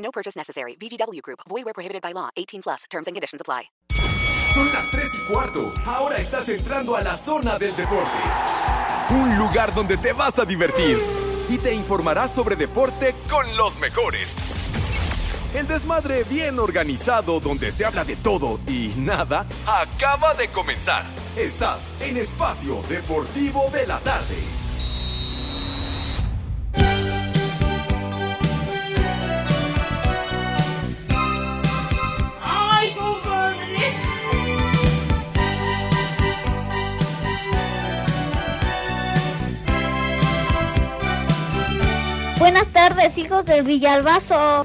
No purchase necessary. VGW Group. Void where prohibited by law. 18 plus. Terms and conditions apply. Son las 3 y cuarto. Ahora estás entrando a la zona del deporte. Un lugar donde te vas a divertir y te informarás sobre deporte con los mejores. El desmadre bien organizado donde se habla de todo y nada acaba de comenzar. Estás en Espacio Deportivo de la Tarde. Buenas tardes, hijos de Villalbazo.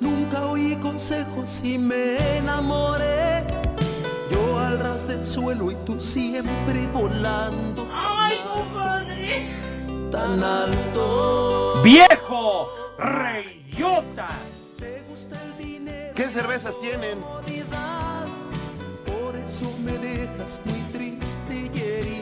Nunca oí consejos y me enamoré. Yo al ras del suelo y tú siempre volando ¡Ay, compadre! tan alto. ¡Viejo! ¡Reyota! Te gusta el dinero. ¿Qué cervezas tienen? comodidad. Por eso me dejas muy triste y herido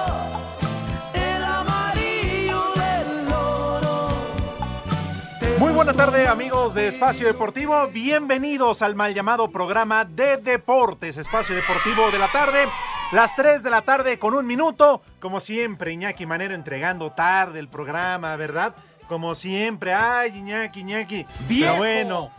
buena tarde amigos de Espacio Deportivo, bienvenidos al mal llamado programa de deportes, Espacio Deportivo de la tarde, las 3 de la tarde con un minuto, como siempre Iñaki Manero entregando tarde el programa, ¿verdad? Como siempre, ay Iñaki, Iñaki, pero bueno,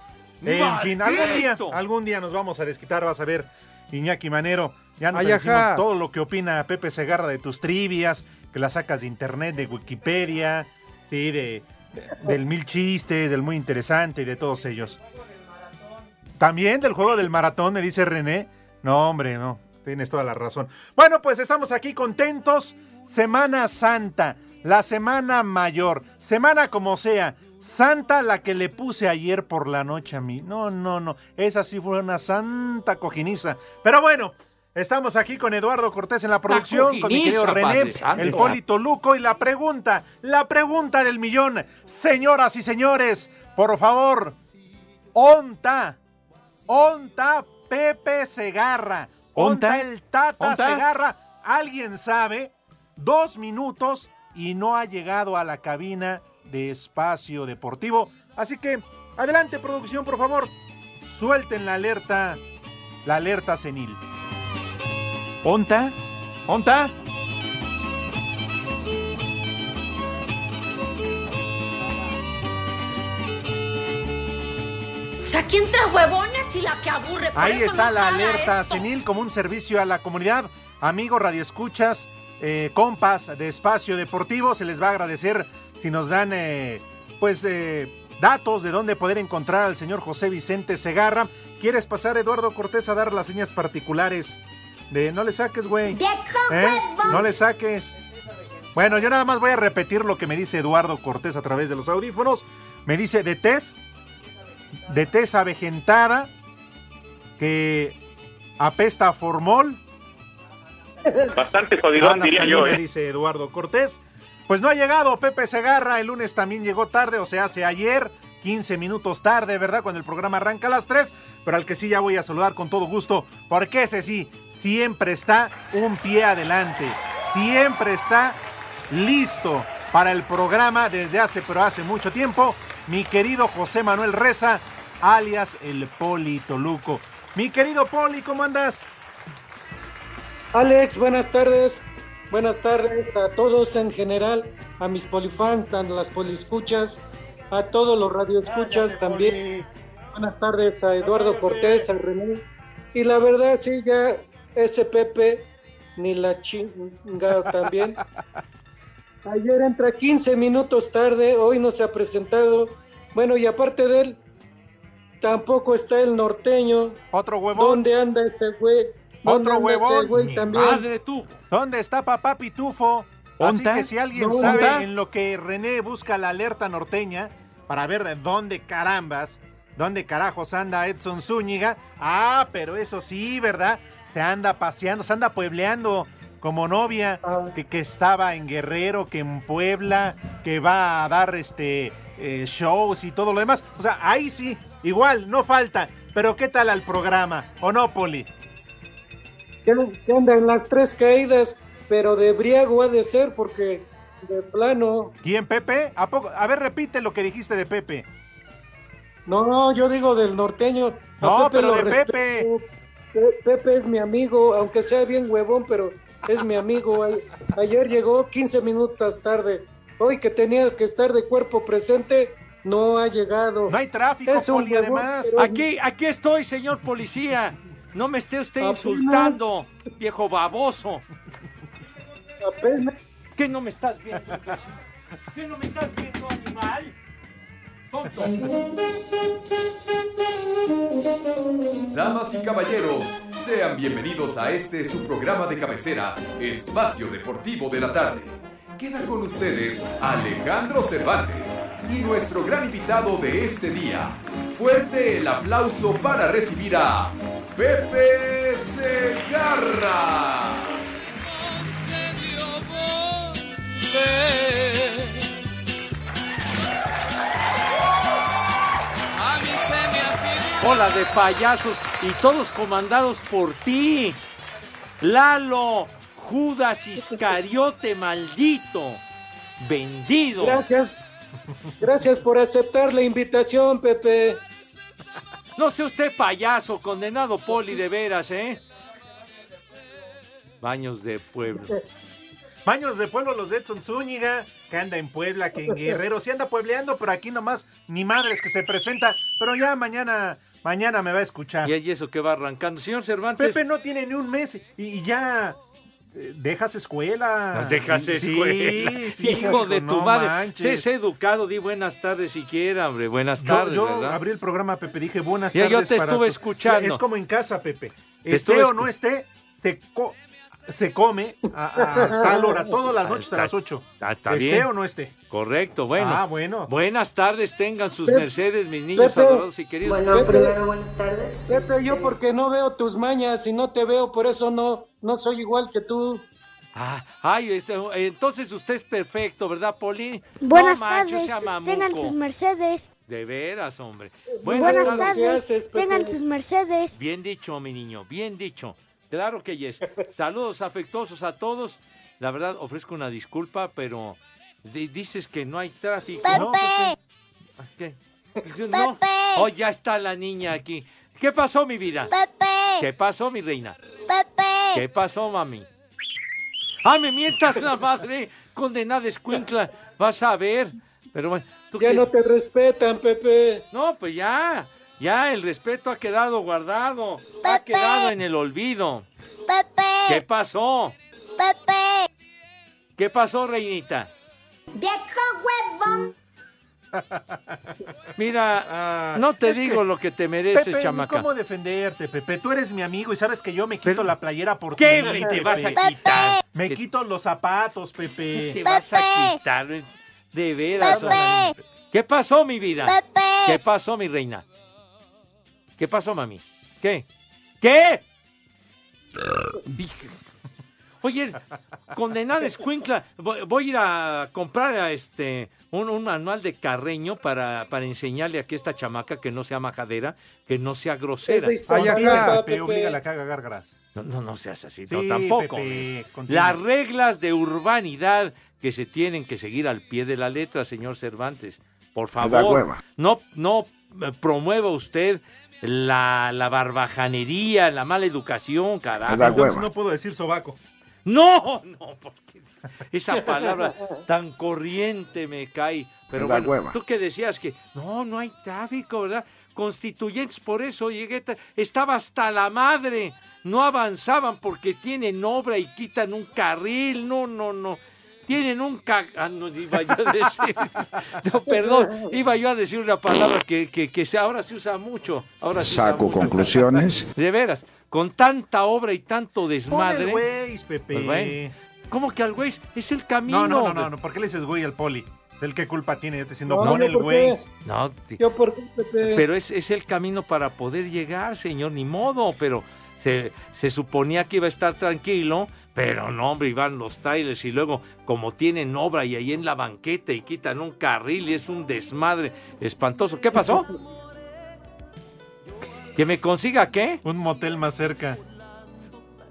en fin, algún día, algún día nos vamos a desquitar, vas a ver Iñaki Manero, ya nos decimos todo lo que opina Pepe Segarra de tus trivias, que las sacas de internet, de Wikipedia, sí, de- del mil chistes, del muy interesante y de todos ellos. También del juego del maratón, me dice René. No, hombre, no, tienes toda la razón. Bueno, pues estamos aquí contentos. Semana Santa, la semana mayor, semana como sea. Santa la que le puse ayer por la noche a mí. No, no, no. Esa sí fue una santa cojiniza. Pero bueno, estamos aquí con Eduardo Cortés en la producción, con mi querido René, Santo. el Polito Luco y la pregunta, la pregunta del millón. Señoras y señores, por favor, onta, onta Pepe Segarra, onta, ¿Onta? el Tata ¿Onta? Segarra. ¿Alguien sabe? Dos minutos y no ha llegado a la cabina de espacio deportivo. Así que, adelante producción, por favor. Suelten la alerta, la alerta senil. ¿Onta? ¿Onta? O sea, ¿quién trae huevones y la que aburre? Por Ahí eso está no la alerta esto. senil como un servicio a la comunidad. Amigos radioescuchas, eh, compas de Espacio Deportivo, se les va a agradecer si nos dan eh, pues eh, datos de dónde poder encontrar al señor José Vicente Segarra. ¿Quieres pasar, Eduardo Cortés, a dar las señas particulares? De no le saques, güey. ¿Eh? No le saques. Bueno, yo nada más voy a repetir lo que me dice Eduardo Cortés a través de los audífonos. Me dice de tez, de tez avejentada, que apesta a formol. Bastante jodidón, diría yo, ¿eh? dice Eduardo Cortés. Pues no ha llegado Pepe Segarra, el lunes también llegó tarde, o sea, hace ayer, 15 minutos tarde, ¿verdad? Cuando el programa arranca a las 3, pero al que sí ya voy a saludar con todo gusto, porque ese sí, siempre está un pie adelante, siempre está listo para el programa desde hace, pero hace mucho tiempo, mi querido José Manuel Reza, alias el Poli Toluco. Mi querido Poli, ¿cómo andas? Alex, buenas tardes. Buenas tardes a todos en general, a mis polifans, a las poliscuchas, a todos los radioescuchas también. Buenas tardes a Eduardo Cortés, a René. Y la verdad, sí, ya ese Pepe, ni la chinga también. Ayer entra 15 minutos tarde, hoy no se ha presentado. Bueno, y aparte de él, tampoco está el norteño. Otro huevón. ¿Dónde anda ese güey? ¿Dónde Otro huevón. güey también? Madre tú. ¿Dónde está papá Pitufo? Así ¿Onta? que si alguien No, sabe ¿onta? en lo que René busca la alerta norteña para ver dónde carambas, dónde carajos anda Edson Zúñiga, ah, pero eso sí, ¿verdad? Se anda paseando, se anda puebleando como novia, Ah. que, que estaba en Guerrero, que en Puebla, que va a dar este eh, shows y todo lo demás. O sea, ahí sí, igual, no falta. Pero ¿qué tal al programa? ¿O no, Poli? que anda en las tres caídas, pero de briago ha de ser porque de plano. ¿Quién, Pepe? ¿A, poco? a ver, repite lo que dijiste de Pepe. No, yo digo del norteño. A No, pero de respeto. Pepe. Pe- Pepe es mi amigo, aunque sea bien huevón, pero es mi amigo. Ayer llegó 15 minutos tarde. Hoy que tenía que estar de cuerpo presente, no ha llegado. No hay tráfico, Es un Poli, huevón, además. pero- Aquí, aquí estoy, señor policía. No me esté usted Apenas. insultando, viejo baboso. Apenas- ¿Qué no me estás viendo? ¿Qué no me estás viendo, animal? Damas y caballeros, sean bienvenidos a este su programa de cabecera, Espacio Deportivo de la Tarde. Queda con ustedes Alejandro Cervantes y nuestro gran invitado de este día. Fuerte el aplauso para recibir a Pepe Segarra. Hola de payasos y todos comandados por ti. Lalo, Judas Iscariote maldito. Vendido. Gracias. Gracias por aceptar la invitación, Pepe. No sea usted payaso, condenado poli de veras, ¿eh? Baños de pueblo. Baños de pueblo los de Edson Zúñiga, que anda en Puebla, que en Guerrero, sí anda puebleando, pero aquí nomás ni madres que se presenta. Pero ya mañana, mañana me va a escuchar. Y hay eso que va arrancando. Señor Cervantes. Pepe no tiene ni un mes y, y ya eh, dejas escuela. Nos dejas Sí, escuela. sí, Hijo de tu no madre. manches. Sé educado, di buenas tardes siquiera, hombre. Buenas tardes, yo ¿verdad? abrí el programa, Pepe, dije buenas Ya, yo tardes. te para estuve tu- escuchando. Es como en casa, Pepe. Te Esté o no esté, se, co- se come a, a tal hora, todas las Ah, noches está- a las 8. está- está esté bien. o no esté. Correcto, bueno. Ah, bueno. Buenas tardes, tengan sus Pepe, mercedes, mis niños Pepe. adorados y queridos. Pepe, buenas tardes. Pepe, yo porque no veo tus mañas y no te veo, por eso no, no soy igual que tú. Ah, ay, este, entonces usted es perfecto, ¿verdad, Poli? Buenas no manches, tardes, tengan sus mercedes. De veras, hombre. Buenas, Buenas, tardes. ¿Qué tardes, haces, tengan sus mercedes. Bien dicho, mi niño, bien dicho. Claro que yes. Saludos afectuosos a todos. La verdad, ofrezco una disculpa, pero di- dices que no hay tráfico. Pepe. ¿no? ¿Por qué? ¿Qué? No. Pepe. Oh, ya está la niña aquí. ¿Qué pasó, mi vida? Pepe, ¿Qué pasó, mi reina? Pepe. ¿Qué pasó, mami? ¡Ah, me mientas la madre! Condenada escuincla. Vas a ver. Pero bueno, ¿tú Ya qué? no te respetan, Pepe. No, pues ya. Ya, el respeto ha quedado guardado. Ha Pepe. quedado en el olvido. Pepe, ¿Qué pasó? Pepe. ¿Qué pasó, reinita? ¡Viejo huevón! Mira, Ah, no te digo que, lo que te mereces, Pepe, chamaca. ¿cómo defenderte, Pepe? Tú eres mi amigo y sabes que yo me quito Pero- la playera por ¿Qué ti, güey, te Pepe. vas a quitar? Me ¿Qué quito los zapatos, te Pepe. vas a quitar? De veras. Pepe. ¿Qué pasó, mi vida? Pepe. ¿Qué pasó, mi reina? ¿Qué pasó, mami? ¿Qué? ¿Qué? Dije- Oye, condenada escuincla, voy, voy a ir a comprar a este un, un manual de Carreño para, para enseñarle aquí a esta chamaca que no sea majadera, que no sea grosera. Ay, acá, oblígala a cagar gárgaras. No, no, no seas así, Sí, no, tampoco. Pepe. Las reglas de urbanidad que se tienen que seguir al pie de la letra, señor Cervantes. Por favor, no, no promueva usted la, la barbajanería, la mala educación, carajo. Entonces no puedo decir sobaco. No, no, porque esa palabra tan corriente me cae. Pero La bueno, hueva. tú que decías que no, no hay tráfico, ¿verdad? constituyentes, por eso llegué. ta- Estaba hasta la madre. No avanzaban porque tienen obra y quitan un carril. No, no, no. Tienen un ca... ah, no, iba yo a decir... No, perdón, iba yo a decir una palabra que, que, que se- ahora se usa mucho. Ahora se usa Saco mucho. conclusiones. De veras, con tanta obra y tanto desmadre. Pon el Waze, Pepe. Pues bueno, ¿Cómo que al güey? Es el camino. No, no, no, no, ¿por qué le dices güey al poli? ¿El qué culpa tiene? Yo te diciendo, No, pon no, el ¿por güey. Yo por qué, Pepe? pero es, es el camino para poder llegar, señor, ni modo, pero se, se suponía que iba a estar tranquilo, pero no, hombre, iban los trailers y luego como tienen obra y ahí en la banqueta y quitan un carril y es un desmadre espantoso. ¿Qué pasó? ¿Que me consiga qué? Un motel más cerca.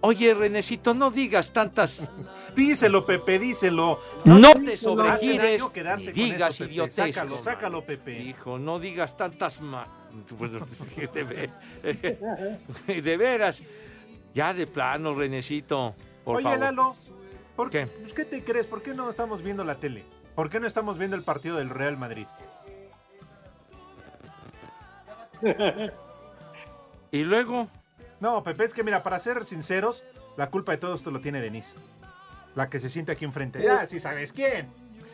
Oye, Renecito, no digas tantas... Díselo, Pepe, díselo. No te Hace sobregires ni con digas idioteces. Sácalo, sácalo, Pepe. Hijo, no digas tantas ma... Bueno, de, ve- de veras. Ya de plano, Renecito, por Oye, favor. Lalo, ¿por ¿Qué? pues, ¿qué te crees? ¿Por qué no estamos viendo la tele? ¿Por qué no estamos viendo el partido del Real Madrid? Y luego, No, Pepe, es que mira, para ser sinceros, la culpa de todo esto lo tiene Denise. La que se siente aquí enfrente. Ah, sí sabes quién.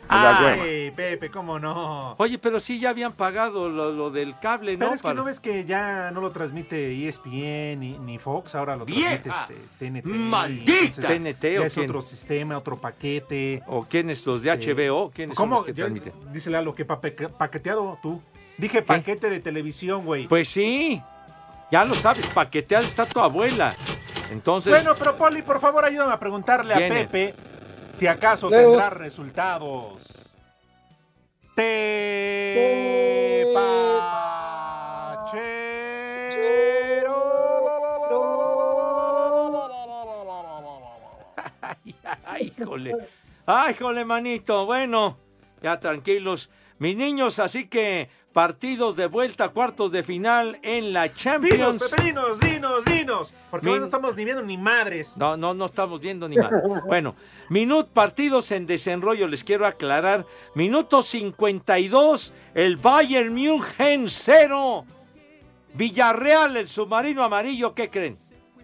Ay, Pepe, ¿cómo no? oye, pero sí ya habían pagado lo, lo del cable, ¿no? Pero es que Para- no ves que ya no lo transmite ESPN ni, ni Fox, ahora lo ¡Vieja! transmite este, TNT. ¡Maldita! Entonces, ¿TNT o ya es quién? otro sistema, otro paquete. ¿O quiénes los de HBO? ¿Quiénes son ¿Cómo? los que Ya- transmiten? Dice Lalo que pape- paqueteado tú. Dije paquete de televisión, güey. Pues sí, ya lo sabes, paqueteada está tu abuela. Entonces, Bueno, pero Poli, por favor, ayúdame a preguntarle a. Pepe si acaso Leo. tendrá resultados. Ay, ay, híjole. Ay, híjole, manito. Bueno, ya tranquilos. Mis niños, así que partidos de vuelta, cuartos de final en la Dinos, Champions. Pepe, dinos, dinos, dinos. Porque Mi- hoy no estamos ni viendo ni madres. No, no, no estamos viendo ni más. Bueno, minut partidos en desenrollo, les quiero aclarar. Minuto 52, el Bayern München 0. Villarreal, el submarino amarillo, ¿qué creen?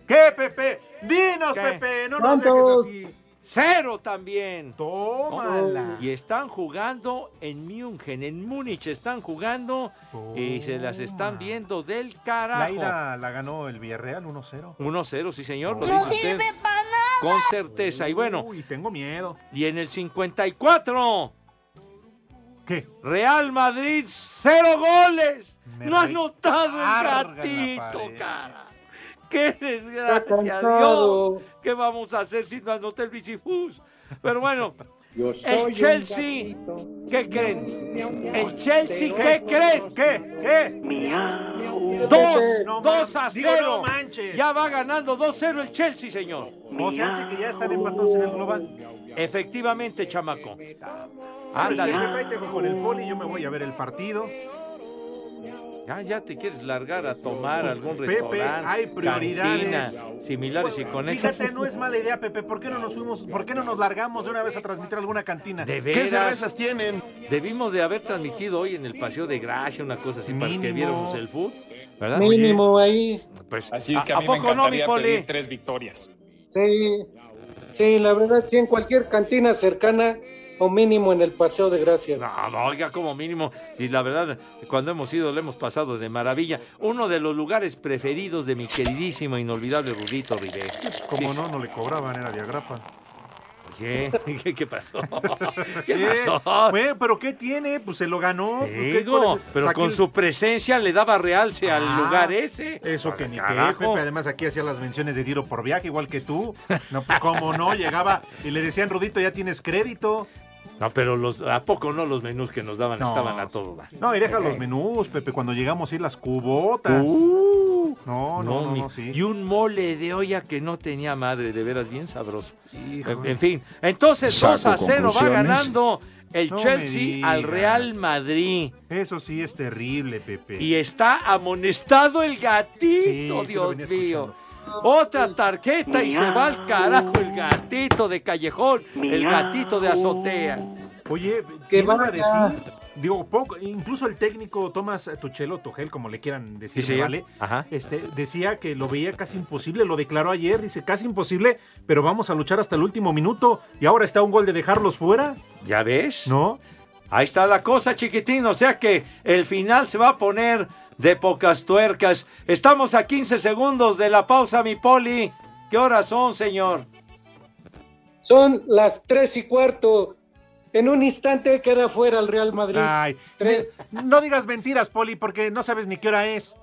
¿Qué, Pepe? Dinos, ¿Qué? Pepe, no nos ¿Cuántos? dejes así. Cero también. Tómala. Y están jugando en München, en Múnich están jugando y se las están viendo del La carajo. ida la ganó el Villarreal 1-0. 1-0, sí señor, lo No dice usted sirve para nada. con certeza. Y bueno, Uy, tengo miedo. y en el 54, ¿Qué? Real Madrid, cero goles. Me no ha re- anotado el la gatito, cara. ¡Qué desgracia. Dios! ¿Qué vamos a hacer si no anoté el bicifus? Pero bueno, el Chelsea, ¿qué creen? El Chelsea, ¿qué creen? ¿Qué? ¿Qué? Dos, No dos a manches. Digo, cero. no manches. Ya va ganando 2-0 el Chelsea, señor. O se hace que ya están empatados en el global. Efectivamente, chamaco. Ándale. Te dejo con el poli, yo me voy a ver el partido. Ya, ya te quieres largar a tomar algún Pepe, restaurante, hay prioridades. cantina, similares y conexos. Fíjate, no es mala idea, Pepe. ¿Por qué no nos fuimos, por qué no nos largamos de una vez a transmitir alguna cantina? De veras. tienen? Debimos de haber transmitido hoy en el Paseo de Gracia una cosa así para que Mínimo. viéramos el fútbol, ¿verdad? Mínimo ahí. Pues, Así es que a, ¿a mí me poco no, mi pedir tres victorias. Sí. Sí, la verdad, sí, en cualquier cantina cercana mínimo en el Paseo de Gracia. No, no, oiga, como mínimo, si la verdad, cuando hemos ido lo hemos pasado de maravilla. Uno de los lugares preferidos de mi queridísimo, inolvidable Rudito Rivera. Como no, no le cobraban, era de agrapa. Oye, ¿qué, qué pasó? ¿Qué ¿Qué? pasó? Güey, ¿Pero qué tiene? Pues se lo ganó. ¿Qué- Digo, pero aquí- con su presencia le daba realce al Ah, lugar ese. Eso que ni qué. Pepe. Además, aquí hacía las menciones de Diro por viaje, igual que tú. No, pues, cómo no, llegaba y le decían, Rudito, ya tienes crédito. No, pero los, ¿a poco no los menús que nos daban No, estaban a todo dar? No, y deja los menús, Pepe, cuando llegamos y las cubotas. Uh, no, no, no, mi- no, sí. Y un mole de olla que no tenía madre, de veras bien sabroso. Sí, En, en fin, entonces Saco 2 a 0 va ganando el No Chelsea al. Real Madrid. Eso sí es terrible, Pepe. Y está amonestado el gatito, Sí, Dios mío. Otra tarjeta y se va al carajo el gatito de callejón, el gatito de azotea. Oye, ¿qué iba a decir? digo, poco, incluso el técnico Tomás Tuchelo, Tugel, como le quieran decir, Sí, sí. ¿vale? Ajá. Este, decía que lo veía casi imposible, lo declaró ayer, dice casi imposible, pero vamos a luchar hasta el último minuto y ahora está un gol de dejarlos fuera, ¿Ya ves? ¿no? Ahí está la cosa, chiquitín. O sea que el final se va a poner de pocas tuercas. Estamos a 15 segundos de la pausa, mi poli. ¿Qué horas son, señor? Son las tres y cuarto. En un instante queda fuera el Real Madrid. Ay, Tres. ne- no digas mentiras, Poli, porque no sabes ni qué hora es.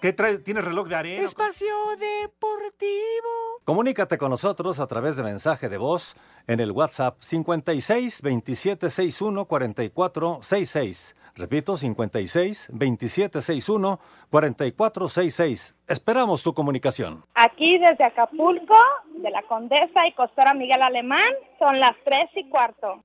¿Qué trae? ¿Tienes reloj de arena? Espacio Deportivo. Comunícate con nosotros a través de mensaje de voz en el WhatsApp 56 27 61 44 66. Repito, 56 27 61 44 66. Esperamos tu comunicación. Aquí desde Acapulco, de la Condesa y Costora Miguel Alemán, son las tres y cuarto.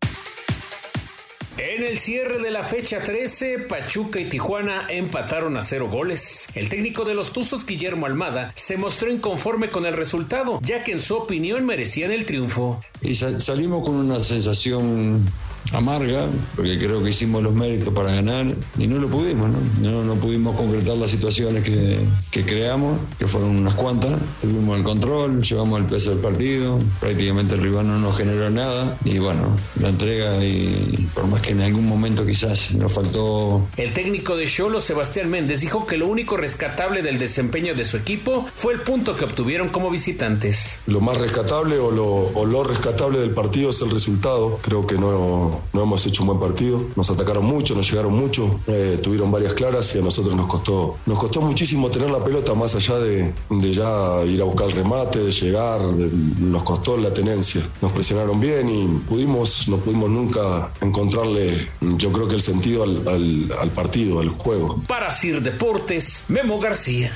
En el cierre de la fecha 13, Pachuca y Tijuana empataron a cero goles. El técnico de los Tuzos, Guillermo Almada, se mostró inconforme con el resultado, ya que en su opinión merecían el triunfo. Y sa- salimos con una sensación amarga, porque creo que hicimos los méritos para ganar y no lo pudimos, ¿no? No, no pudimos concretar las situaciones que, que creamos, que fueron unas cuantas. Tuvimos el control, llevamos el peso del partido, prácticamente el rival no nos generó nada y bueno, la entrega y por más que en algún momento quizás nos faltó El técnico de Cholo, Sebastián Méndez, dijo que lo único rescatable del desempeño de su equipo fue el punto que obtuvieron como visitantes. Lo más rescatable o lo, o lo rescatable del partido es el resultado. Creo que no, no hemos hecho un buen partido. Nos atacaron mucho, nos llegaron mucho, eh, tuvieron varias claras y a nosotros nos costó, nos costó muchísimo tener la pelota más allá de, de ya ir a buscar el remate, de llegar. nos costó la tenencia. Nos presionaron bien y pudimos, no pudimos nunca encontrarle, yo creo que el sentido al, al- al partido, al juego. Para Sir Deportes, Memo García.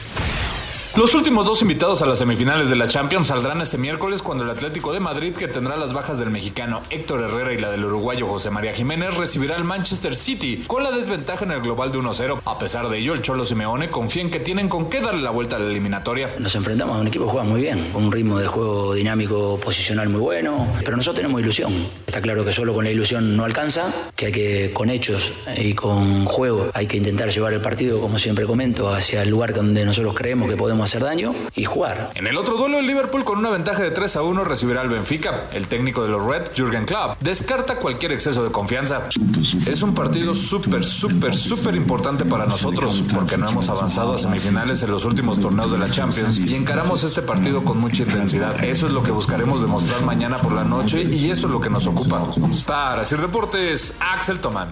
Los últimos dos invitados a las semifinales de la Champions saldrán este miércoles cuando el Atlético de Madrid, que tendrá las bajas del mexicano Héctor Herrera y la del uruguayo José María Jiménez, recibirá al Manchester City con la desventaja en el global de 1-0. A pesar de ello, el Cholo Simeone confía en que tienen con qué darle la vuelta a la eliminatoria. Nos enfrentamos a un equipo que juega muy bien, con un ritmo de juego dinámico posicional muy bueno, pero nosotros tenemos ilusión. Está claro que solo con la ilusión no alcanza, que hay que con hechos y con juego hay que intentar llevar el partido, como siempre comento, hacia el lugar donde nosotros creemos que podemos hacer daño y jugar. En el otro duelo, el Liverpool con una ventaja de 3 a 1 recibirá al Benfica. El técnico de los Red, Jürgen Klopp, descarta cualquier exceso de confianza. Es un partido súper, súper, súper importante para nosotros porque no hemos avanzado a semifinales en los últimos torneos de la Champions y encaramos este partido con mucha intensidad. Eso es lo que buscaremos demostrar mañana por la noche y eso es lo que nos ocupa. Para Sir Deportes, Axel Tomán.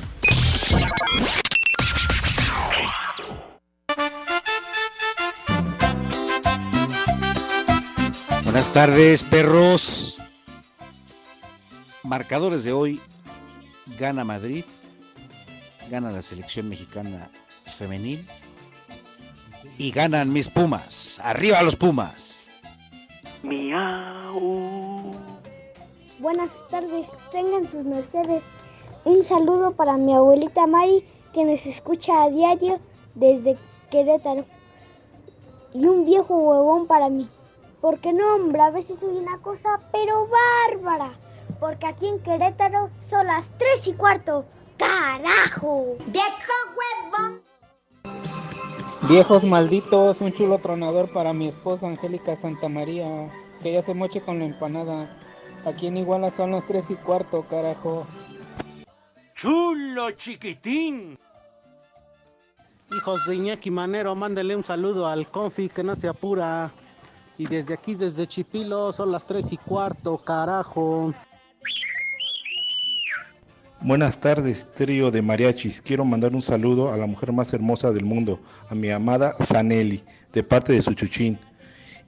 Buenas tardes, perros. Marcadores de hoy. Gana Madrid. Gana la selección mexicana femenil. Y ganan mis Pumas. Arriba los Pumas. Miau. Buenas tardes, tengan sus mercedes. Un saludo para mi abuelita Mari, que nos escucha a diario desde Querétaro. Y un viejo huevón para mí. Porque no, hombre, a veces soy una cosa, pero bárbara. Porque aquí en Querétaro son las tres y cuarto. ¡Carajo! ¡Viejo huevón! Viejos malditos, un chulo tronador para mi esposa Angélica Santamaría, que ya se moche con la empanada. Aquí en Iguala son las tres y cuarto, carajo. Chulo chiquitín. Hijos de Iñaki Manero, mándale un saludo al Confi que no se apura. Y desde aquí, desde Chipilo, son las tres y cuarto, carajo. Buenas tardes, trío de mariachis. Quiero mandar un saludo a la mujer más hermosa del mundo, a mi amada Zanelli, de parte de su chuchín.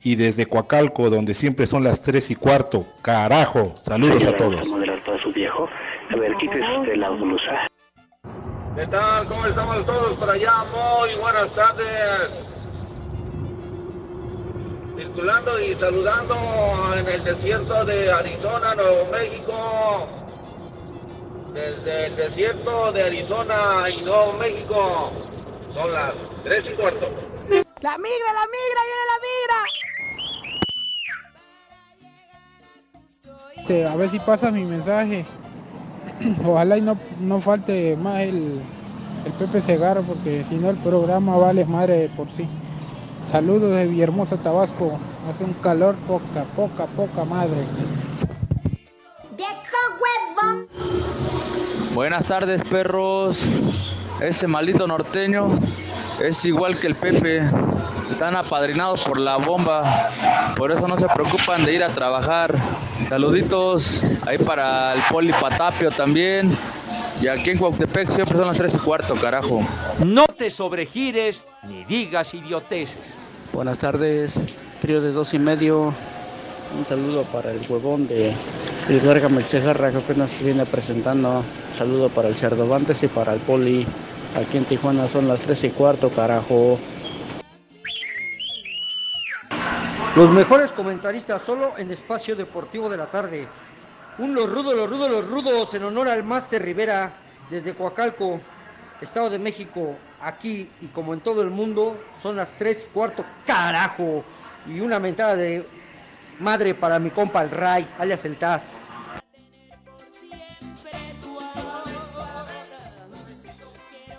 Y desde Coacalco, donde siempre son las tres y cuarto. Carajo, saludos a todos. A ver, quítese usted la blusa. ¿Qué tal? ¿Cómo estamos todos por allá? Muy buenas tardes. Circulando y saludando en el desierto de Arizona, Nuevo México. Desde el desierto de Arizona y Nuevo México. Son las 3 y cuarto. La migra, la migra, viene la migra. Este, a ver si pasa mi mensaje. Ojalá y no, no falte más el, el Pepe Segarra, porque si no el programa vale madre por sí. Saludos de Villahermosa, Tabasco. Hace un calor poca, poca, poca madre. Buenas tardes, perros. Ese maldito norteño es igual que el Pepe. Están apadrinados por la bomba. Por eso no se preocupan de ir a trabajar. Saluditos ahí para el Poli Patapio también. Y aquí en Cuauhtepec siempre son las 3 y cuarto, carajo. No te sobregires ni digas idioteces. Buenas tardes, trío de dos y medio. Un saludo para el huevón de el Gargamel Cejarra que apenas se viene presentando. Saludo para el Cerdovantes y para el Poli. Aquí en Tijuana son las 3 y cuarto, carajo. Los mejores comentaristas solo en Espacio Deportivo de la Tarde. Un los rudos, los rudos, los rudos en honor al Máster Rivera desde Coacalco, Estado de México. Aquí y como en todo el mundo son las 3 y cuarto, carajo. Y una mentada de madre para mi compa el Ray, alias el Taz.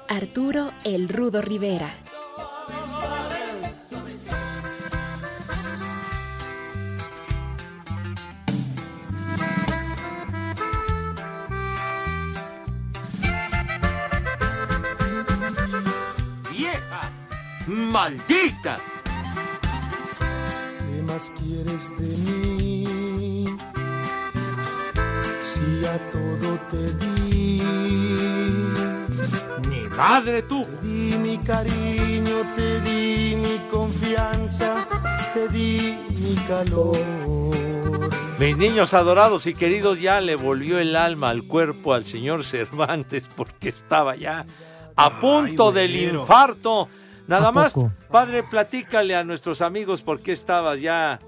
Arturo El Rudo Rivera. ¡Maldita! ¿Qué más quieres de mí? Si a todo te di. ¡Ni madre tú! Te di mi cariño, te di mi confianza, te di mi calor. Mis niños adorados y queridos, ya le volvió el alma al cuerpo al señor Cervantes porque estaba ya a punto del infarto. Nada ¿A más, poco? padre, platícale a nuestros amigos por qué estabas ya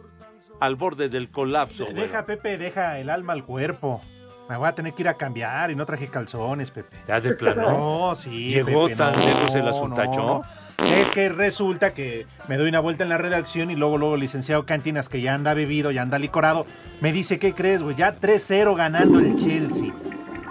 al borde del colapso. Deja, Pepe, deja el alma al cuerpo. Me voy a tener que ir a cambiar y no traje calzones, Pepe. ¿Ya de plano? No, sí. ¿Llegó Pepe, tan no, lejos el no, asuntacho? no. Es que resulta que me doy una vuelta en la redacción y luego, luego, el licenciado Cantinas, que ya anda bebido, ya anda licorado, me dice, ¿qué crees, güey? Ya 3-0 ganando el Chelsea.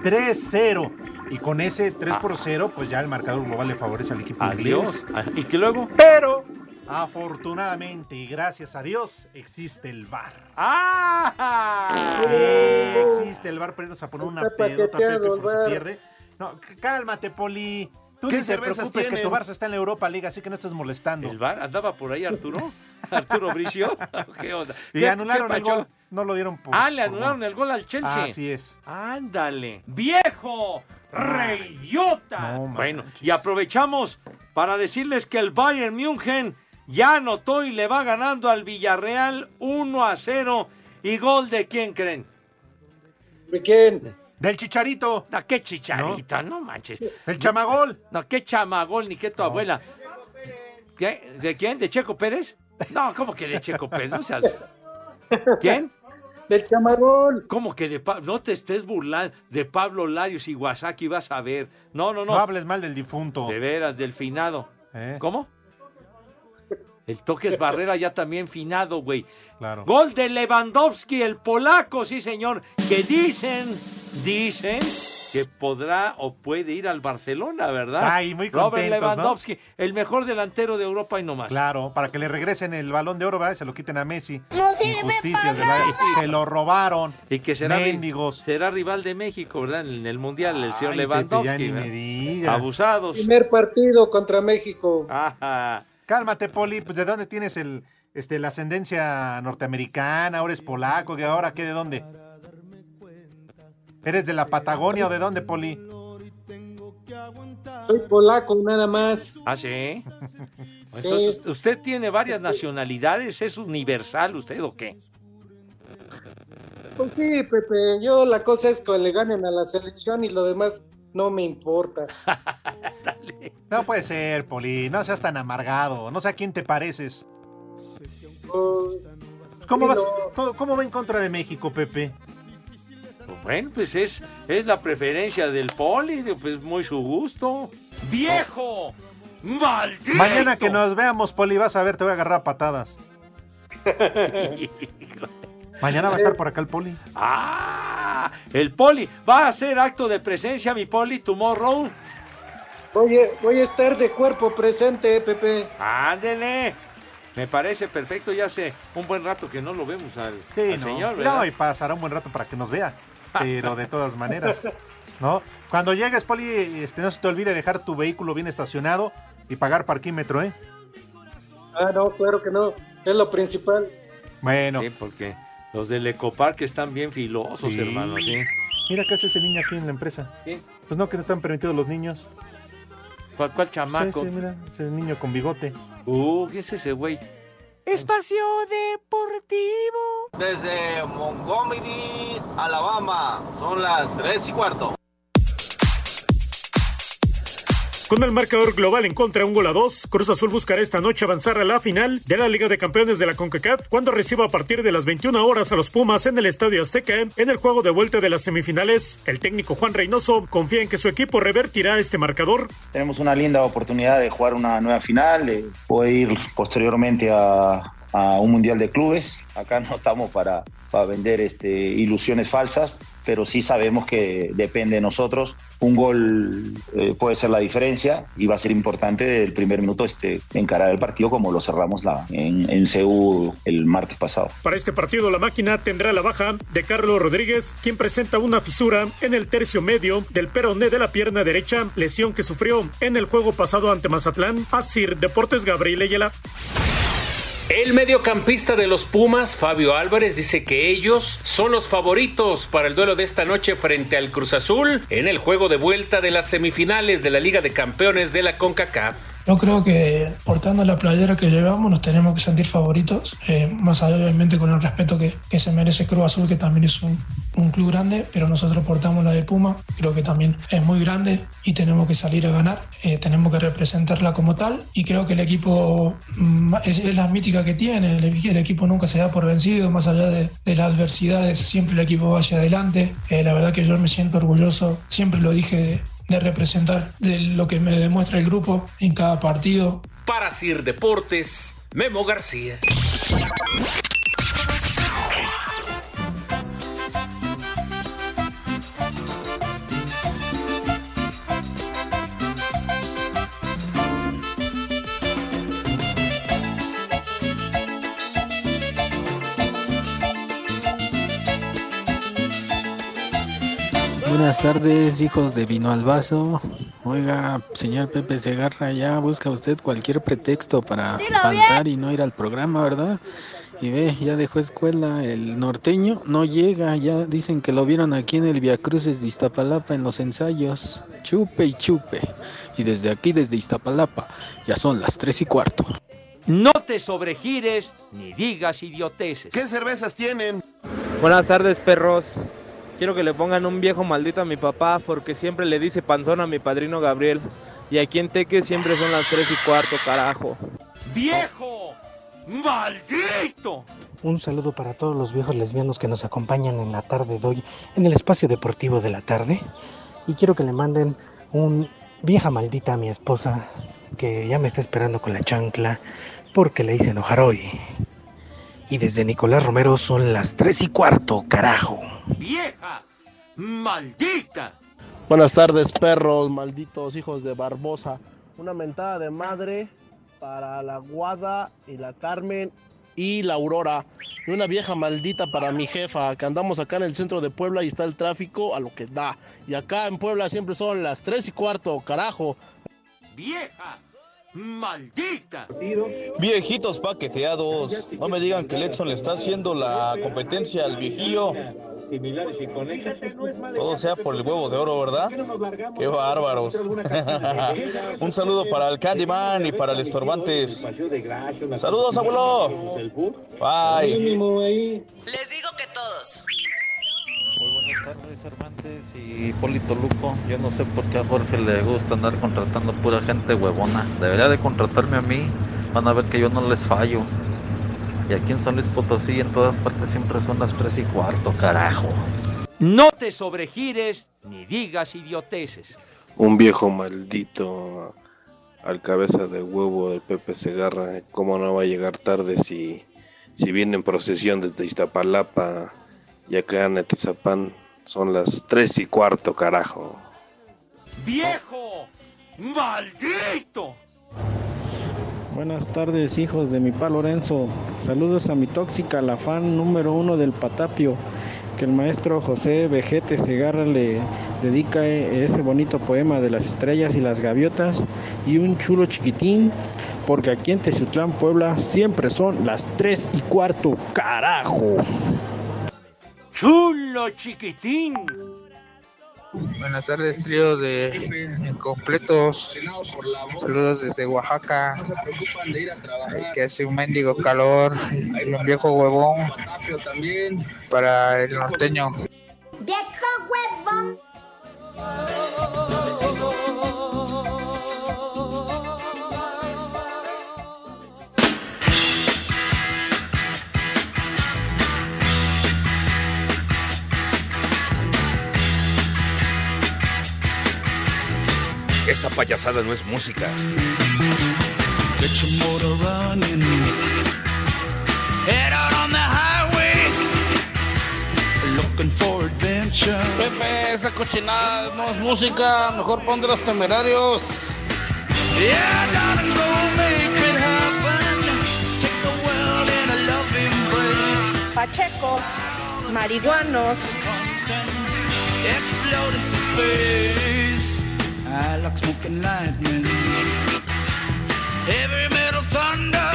3-0. Y con ese 3 por 0, pues ya el marcador global le favorece al equipo Adiós. inglés. Ah, ¿Y qué luego? Pero, afortunadamente y gracias a Dios, existe el VAR. ¡Ah! Eh, existe el VAR para irnos a poner una pedota, Pepe, por si pierde. No, cálmate, Poli. Tú ¿Qué ni te cervezas preocupes que tu Barça está en la Europa League, así que no estés molestando. ¿El bar andaba por ahí Arturo? ¿Arturo Bricio? ¿Qué onda? Y ¿Qué- anularon qué el gol. No lo dieron por. Ah, le anularon el gol al Chelsea. Así es. Ándale. ¡Viejo! ¡Reyota! No bueno, y aprovechamos para decirles que el Bayern München ya anotó y le va ganando al Villarreal 1 a 0. ¿Y gol de quién creen? ¿De quién? Del Chicharito. No, qué chicharita, no, manches. El chamagol. No, qué chamagol, ni qué tu abuela. ¿Qué? ¿De quién? ¿De Checo Pérez? No, ¿cómo que de Checo Pérez? No seas- ¿Quién? Del chamarrón. ¿Cómo que de Pablo? No te estés burlando de Pablo Larios y Wasaki, vas a ver. No, no, no. No hables mal del difunto. De veras, del finado. ¿Eh? ¿Cómo? El toque es barrera ya también finado, güey. Claro. Gol de Lewandowski, el polaco, sí señor. Que dicen, dicen que podrá o puede ir al Barcelona, ¿verdad? Ay, muy Robert contentos, ¿no? Lewandowski, el mejor delantero de Europa y no más. Claro, para que le regresen el balón de oro, ¿verdad? Se lo quiten a Messi. No Injusticias para de la nada. Se lo robaron. Y que será, Mendigos. será rival de México, ¿verdad? En el Mundial, el señor Ay, Pepe, Lewandowski. ya ni ¿verdad? me digas. Abusados. Primer partido contra México. Ajá. Cálmate, Poli. Pues, ¿de dónde tienes el, este, la ascendencia norteamericana? ¿Ahora es polaco? ¿Y ahora qué? ¿De dónde? ¿Eres de la Patagonia o de dónde, Poli? Soy polaco, nada más. Ah, sí. Entonces, ¿usted tiene varias nacionalidades? ¿Es universal usted o qué? Pues sí, Pepe. Yo la cosa es que le ganen a la selección y lo demás no me importa. No puede ser, Poli. No seas tan amargado. No sé a quién te pareces. ¿Cómo, vas, cómo, cómo va en contra de México, Pepe? Pues bueno, pues es, es la preferencia del poli, pues muy su gusto. ¡Viejo! ¡Maldito! Mañana que nos veamos, Poli, vas a ver, te voy a agarrar a patadas. Mañana va a estar por acá el poli. Ah, el poli. ¿Va a hacer acto de presencia mi poli tomorrow? Oye, voy a estar de cuerpo presente, Pepe. Ándele. Me parece perfecto, ya hace un buen rato que no lo vemos al, Sí, al no. señor, ¿verdad? No, y pasará un buen rato para que nos vea. Pero de todas maneras, ¿no? Cuando llegues, Poli, este, no se te olvide dejar tu vehículo bien estacionado y pagar parquímetro, ¿eh? Ah, no, claro que no. Es lo principal. Bueno. Sí, porque los del Ecopark están bien filosos, Sí. hermano. ¿sí? Mira qué hace ese niño aquí en la empresa. Pues no, que no están permitidos los niños. ¿Cuál, cuál chamaco? Sí, sí, mira, ese niño con bigote. Uh, ¿qué es ese güey? Espacio Deportivo. Desde Montgomery, Alabama, son las 3 y cuarto. Con el marcador global en contra, un gol a dos, Cruz Azul buscará esta noche avanzar a la final de la Liga de Campeones de la CONCACAF cuando reciba a partir de las 21 horas a los Pumas en el Estadio Azteca en el juego de vuelta de las semifinales. El técnico Juan Reynoso confía en que su equipo revertirá este marcador. Tenemos una linda oportunidad de jugar una nueva final, de ir posteriormente a, a un Mundial de Clubes. Acá no estamos para, para vender este, ilusiones falsas, pero sí sabemos que depende de nosotros. Un gol eh, puede ser la diferencia y va a ser importante desde el primer minuto este, encarar el partido como lo cerramos en, en el martes pasado. Para este partido, la máquina tendrá la baja de Carlos Rodríguez, quien presenta una fisura en el tercio medio del peroné de la pierna derecha, lesión que sufrió en el juego pasado ante Mazatlán. Asir Deportes Gabriel Ayala. El mediocampista de los Pumas, Fabio Álvarez, dice que ellos son los favoritos para el duelo de esta noche frente al Cruz Azul en el juego de vuelta de las semifinales de la Liga de Campeones de la CONCACAF. Yo creo que portando la playera que llevamos nos tenemos que sentir favoritos, eh, más allá obviamente con el respeto que, que se merece Cruz Azul, que también es un, un club grande, pero nosotros portamos la de Puma, creo que también es muy grande y tenemos que salir a ganar, eh, tenemos que representarla como tal y creo que el equipo mm, es, es la mítica que tiene, el, el equipo nunca se da por vencido, más allá de, las adversidades, siempre el equipo va hacia adelante, Eh, la verdad que yo me siento orgulloso, siempre lo dije de, representar de lo que me demuestra el grupo en cada partido. Para Sir Deportes, Memo García. Buenas tardes, hijos de vino al vaso. Oiga, señor Pepe Segarra, ya busca usted cualquier pretexto para Dilo faltar y no ir al programa, ¿verdad? Y ve, ya dejó escuela el norteño, no llega, ya dicen que lo vieron aquí en el Via Cruces de Iztapalapa en los ensayos. Chupe y chupe. Y desde aquí, desde Iztapalapa, ya son las tres y cuarto. No te sobregires ni digas idioteces. ¿Qué cervezas tienen? Buenas tardes, perros. Quiero que le pongan un viejo maldito a mi papá porque siempre le dice panzón a mi padrino Gabriel. Y aquí en Teque siempre son las 3 y cuarto, carajo. ¡Viejo! ¡Maldito! Un saludo para todos los viejos lesbianos que nos acompañan en la tarde de hoy en el espacio deportivo de la tarde. Y quiero que le manden un vieja maldita a mi esposa que ya me está esperando con la chancla porque le hice enojar hoy. Y desde Nicolás Romero son las tres y cuarto, carajo. ¡Vieja! ¡Maldita! Buenas tardes, perros, malditos hijos de Barbosa. Una mentada de madre para la Guada y la Carmen y la Aurora. Y una vieja maldita para mi jefa, que andamos acá en el centro de Puebla y está el tráfico a lo que da. Y acá en Puebla siempre son las tres y cuarto, carajo. ¡Vieja! ¡Maldita! Viejitos paqueteados, no me digan que Letson le está haciendo la competencia al viejillo. Todo sea por el huevo de oro, ¿verdad? Qué bárbaros. Un saludo para el Candyman y para el Estorbantes. Saludos, abuelo. Bye. Les digo que todos. Muy buenas tardes, Cervantes y Polito Luco. Yo no sé por qué a Jorge le gusta andar contratando pura gente huevona. Debería de contratarme a mí. Van a ver que yo no les fallo. Y aquí en San Luis Potosí, en todas partes, siempre son las 3 y cuarto, carajo. No te sobregires ni digas idioteces. Un viejo maldito al cabeza de huevo del Pepe Segarra. ¿Cómo no va a llegar tarde si si viene en procesión desde Iztapalapa y acá en Etizapán son las tres y cuarto, carajo. ¡Viejo! ¡Maldito! Buenas tardes, hijos de mi pa Lorenzo. Saludos a mi tóxica, la fan número uno del Patapio. Que el maestro José Vejete Segarra le dedica ese bonito poema de las estrellas y las gaviotas y un chulo chiquitín, porque aquí en Teciutlán, Puebla, siempre son las tres y cuarto, carajo. ¡Chulo chiquitín! Buenas tardes, trío de incompletos. Saludos desde Oaxaca. Que hace un mendigo calor. Y un viejo huevón para el norteño. ¡Viejo huevón! Esa payasada no es música. Get your motor running. Head out on the highway. Looking for adventure. Pepe, esa cochinada no es música. Mejor pon de los temerarios. Yeah, darling, go make it happen. Take the world in a loving embrace. Pachecos, marihuanos. I like smoking lightning. Heavy metal thunder.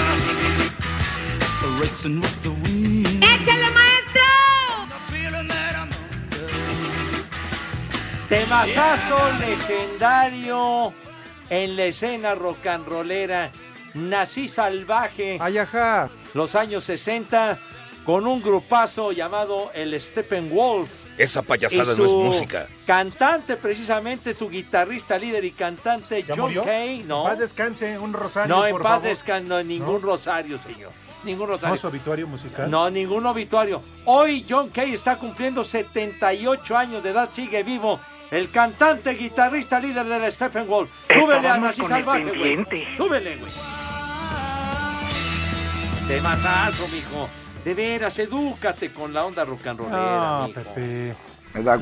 Racing with the wind. ¡Échale, maestro! Temazazo legendario en la escena rock and rollera. Nací salvaje. Ayajá. Los años 60 con un grupazo llamado el Steppenwolf. Esa payasada no es música. Cantante, precisamente, su guitarrista, líder y cantante, ¿Ya John murió? Kay. No, En paz descanse, un rosario, no en por paz descanse, no, ningún rosario, señor. Ningún rosario. ¿No es obituario musical? No, ningún obituario. Hoy John Kay está cumpliendo 78 años de edad, sigue vivo. El cantante, guitarrista, líder del Steppenwolf. Súbele a Nací Salvaje, güey. Súbele, güey. Temazazo, mijo. De veras, edúcate con la onda rock and rollera, No, mijo. Pepe.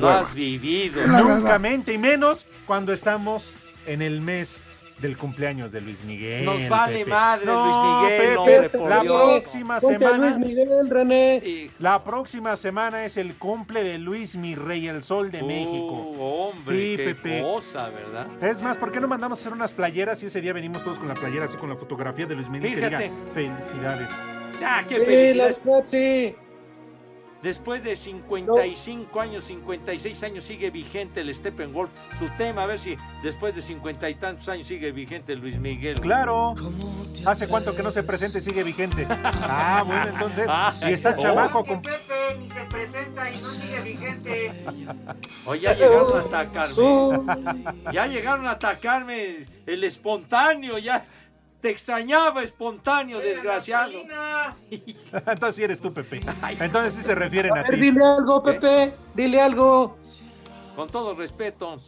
Lo has vivido. Nunca mente, y menos cuando estamos en el mes del cumpleaños de Luis Miguel. Nos vale Pepe. madre No, Luis Miguel, Pepe, hombre, por la Dios. próxima Ponte semana. Luis Miguel, René. La próxima semana es el cumple de Luis Mi Rey, el sol de Uh, México. hombre, Sí, qué Pepe. cosa, ¿verdad? Es más, ¿por qué no mandamos a hacer unas playeras y ese día venimos todos con la playera así con la fotografía de Luis Miguel que diga Fíjate. felicidades? Ah, qué Sí, felicidades. las sí. Después de 55 años, 56 años sigue vigente el Steppenwolf. Su tema, a ver si después de cincuenta y tantos años sigue vigente Luis Miguel. Claro. ¿Hace cuánto que no se presente y sigue vigente? Ah, bueno, entonces, Ah, y está oh. chamaco con... Pepe ni se presenta y no sigue vigente. Oye, ya llegaron a atacarme. Ya llegaron a atacarme el espontáneo, ya. Te extrañaba espontáneo, desgraciado. Entonces sí eres tú, Pepe. Entonces sí se refieren A a ver, ti. dile algo, Pepe. Dile algo. Con todo respeto.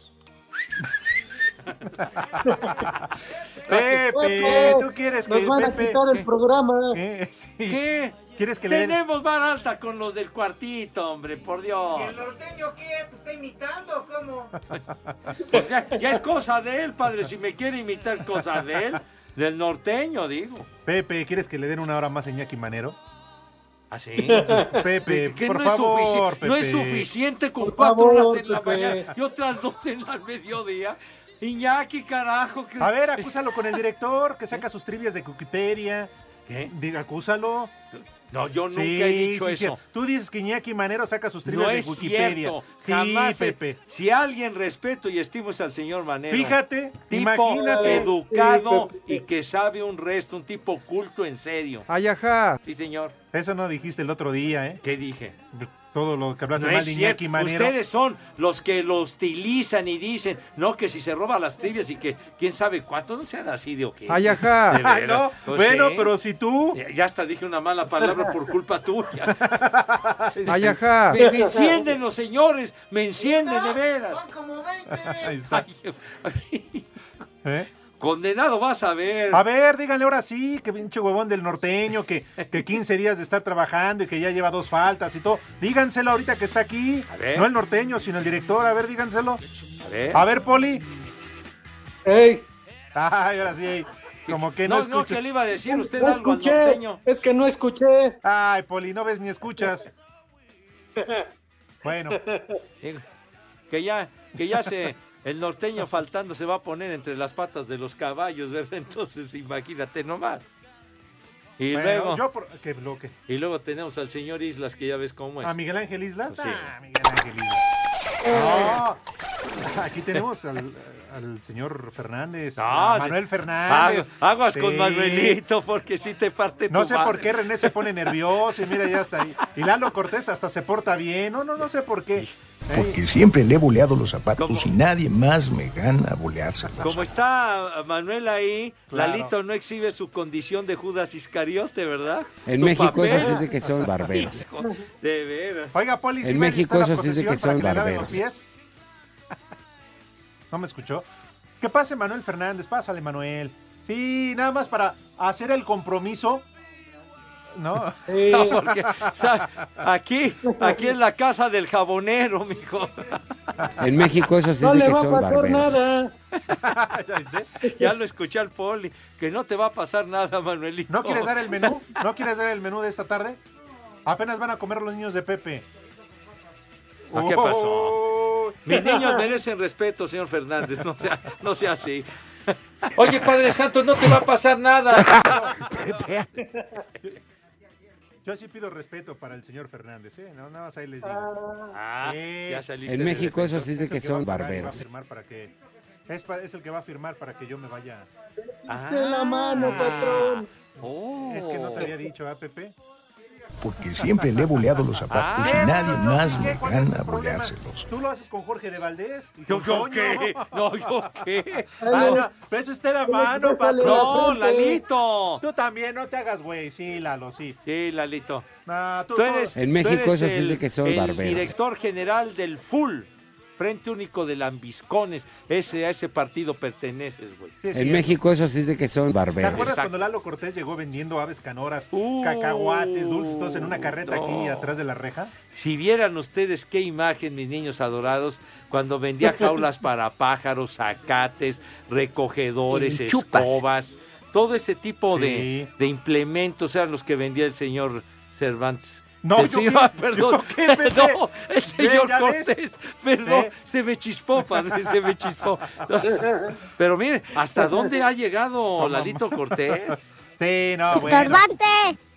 Pepe, tú quieres que Nos van a quitar el programa. ¿Qué? Sí. ¿Qué? ¿Quieres que Tenemos vara alta con los del cuartito, hombre, por Dios. ¿Y el norteño qué? ¿Te está imitando cómo? Pues ya, ya es cosa de él, padre. Si me quiere imitar cosa de él, del norteño, digo. Pepe, ¿quieres que le den una hora más a Iñaki Manero? ¿Así? Pepe, Que por no es favor, sufici- No es Pepe. suficiente con Por cuatro favor, horas en la Pepe. mañana y otras dos en la mediodía. Iñaki, carajo. que- A ver, acúsalo con el director, que saca sus trivias de Wikipedia. ¿Qué? Diga, acúsalo. No, yo nunca Sí, he dicho sí, eso. sí. Tú dices que Iñaki Manero saca sus trivias No de es Wikipedia. cierto. Jamás. Pepe. Si alguien respeto y estimo es al señor Manero. Fíjate, tipo imagínate. educado y que sabe un resto, un tipo culto en serio. Ay, ajá. Sí, señor. Eso no dijiste el otro día, ¿eh? ¿Qué dije? Todo lo que hablaste No mal de Iñaki. Manero. Ustedes son los que lo hostilizan y dicen, no, que si se roba las trivias y que quién sabe cuánto, no sean así de. Ay, ajá. De Ay, veras. no. Pues bueno, pero si tú. Ya- hasta dije una mala palabra por culpa tuya. Ay, ajá. Me, me encienden los señores, me encienden de veras. Ahí está. ¿Eh? Condenado vas a ver. A ver, díganle ahora sí, que pinche huevón del norteño, que, que 15 días de estar trabajando y que ya lleva dos faltas y todo. Díganselo ahorita que está aquí. ver. No el norteño, sino el director. A ver, díganselo. A ver. A ver, Poli. ¡Ey! Ay, ahora sí. Como que no, No, no, escucha. que le iba a decir usted No algo al escuché, norteño. es que no escuché. Ay, Poli, no ves ni escuchas. Bueno, Que ya, que ya se, el norteño faltando se va a poner entre las patas de los caballos, ¿verdad? Entonces, imagínate nomás. Y bueno, luego, yo por- ¿qué bloque? y luego tenemos al señor Islas, que ya ves cómo es. ¿A Miguel Ángel Islas? Pues sí. Ah, Miguel Ángel Islas. No. Aquí tenemos al, al señor Fernández, No, a sí. Manuel Fernández. Aguas, aguas con Sí. Manuelito, porque si te parte tu No sé por qué René se pone nervioso y mira, ya está ahí. Y Lalo Cortés hasta se porta bien. No, no, no sé por qué. Porque siempre le he boleado los zapatos y nadie más me gana boleárselos. Como está Manuel ahí, Claro. Lalito no exhibe su condición de Judas Iscariote, ¿verdad? En México papel. eso sí es de que son barberos. Hijo, de veras. Oiga, Poli, En ¿sí va a México necesitar la eso sí es de que son los barberos. pies? ¿No me escuchó? Que pase Manuel Fernández, pásale Manuel. Sí, nada más para hacer el compromiso. ¿No? No, porque, o sea, aquí, aquí es la casa del jabonero, mijo. En México eso sí No le que va a son pasar barberos. nada. Ya lo escuché al poli, que no te va a pasar nada, Manuelito. ¿No quieres dar el menú? ¿No quieres dar el menú de esta tarde? Apenas van a comer los niños de Pepe. ¿Ah, ¿Qué pasó? Mis niños merecen respeto, señor Fernández, no sea, no sea así. Oye, Padre Santo, no te va a pasar nada. Yo sí pido respeto para el señor Fernández, ¿eh? No, nada más ahí les digo. Ah, Eh, ya saliste En México eso sí es de es que son barberos. firmar para que es, es el que va a firmar para que yo me vaya. De la mano, patrón. Oh. Es que no te había dicho, ¿ah, Pepe? Porque siempre le he boleado los zapatos y Ah, nadie no, no, más me ¿Cuál es el gana boleárselos. Tú lo haces con Jorge de Valdés. y ¿Yo, qué? No, yo qué. Ah, no, pero eso está la mano, Bésale la patrón. frente. Lalito. Tú también, no te hagas, güey. Sí, Lalo, sí. Sí, Lalito. No, tú, Tú tú- eres, En tú México eres eso sí es de que son el barberos. director general del FUL, Frente Único de Lambiscones. Ese, a ese partido perteneces, güey. Sí, En cierto. México eso sí es de que son ¿Te barberos. acuerdas Exacto. cuando Lalo Cortés llegó vendiendo aves canoras, Uh, cacahuates, dulces, todos en una carreta aquí atrás de la reja? Si vieran ustedes qué imagen, mis niños adorados, cuando vendía jaulas para pájaros, zacates, recogedores, escobas, todo ese tipo Sí. de, de implementos eran los que vendía el señor Cervantes. No, El ¿yo señor- qué? perdón, ¿Yo qué, no, el señor ¿ya ves? Cortés, perdón, ¿Eh? se me chispó, padre, se me chispó. Pero mire, ¿hasta dónde ha llegado Lalito Cortés? Sí, no, bueno. Estorbante,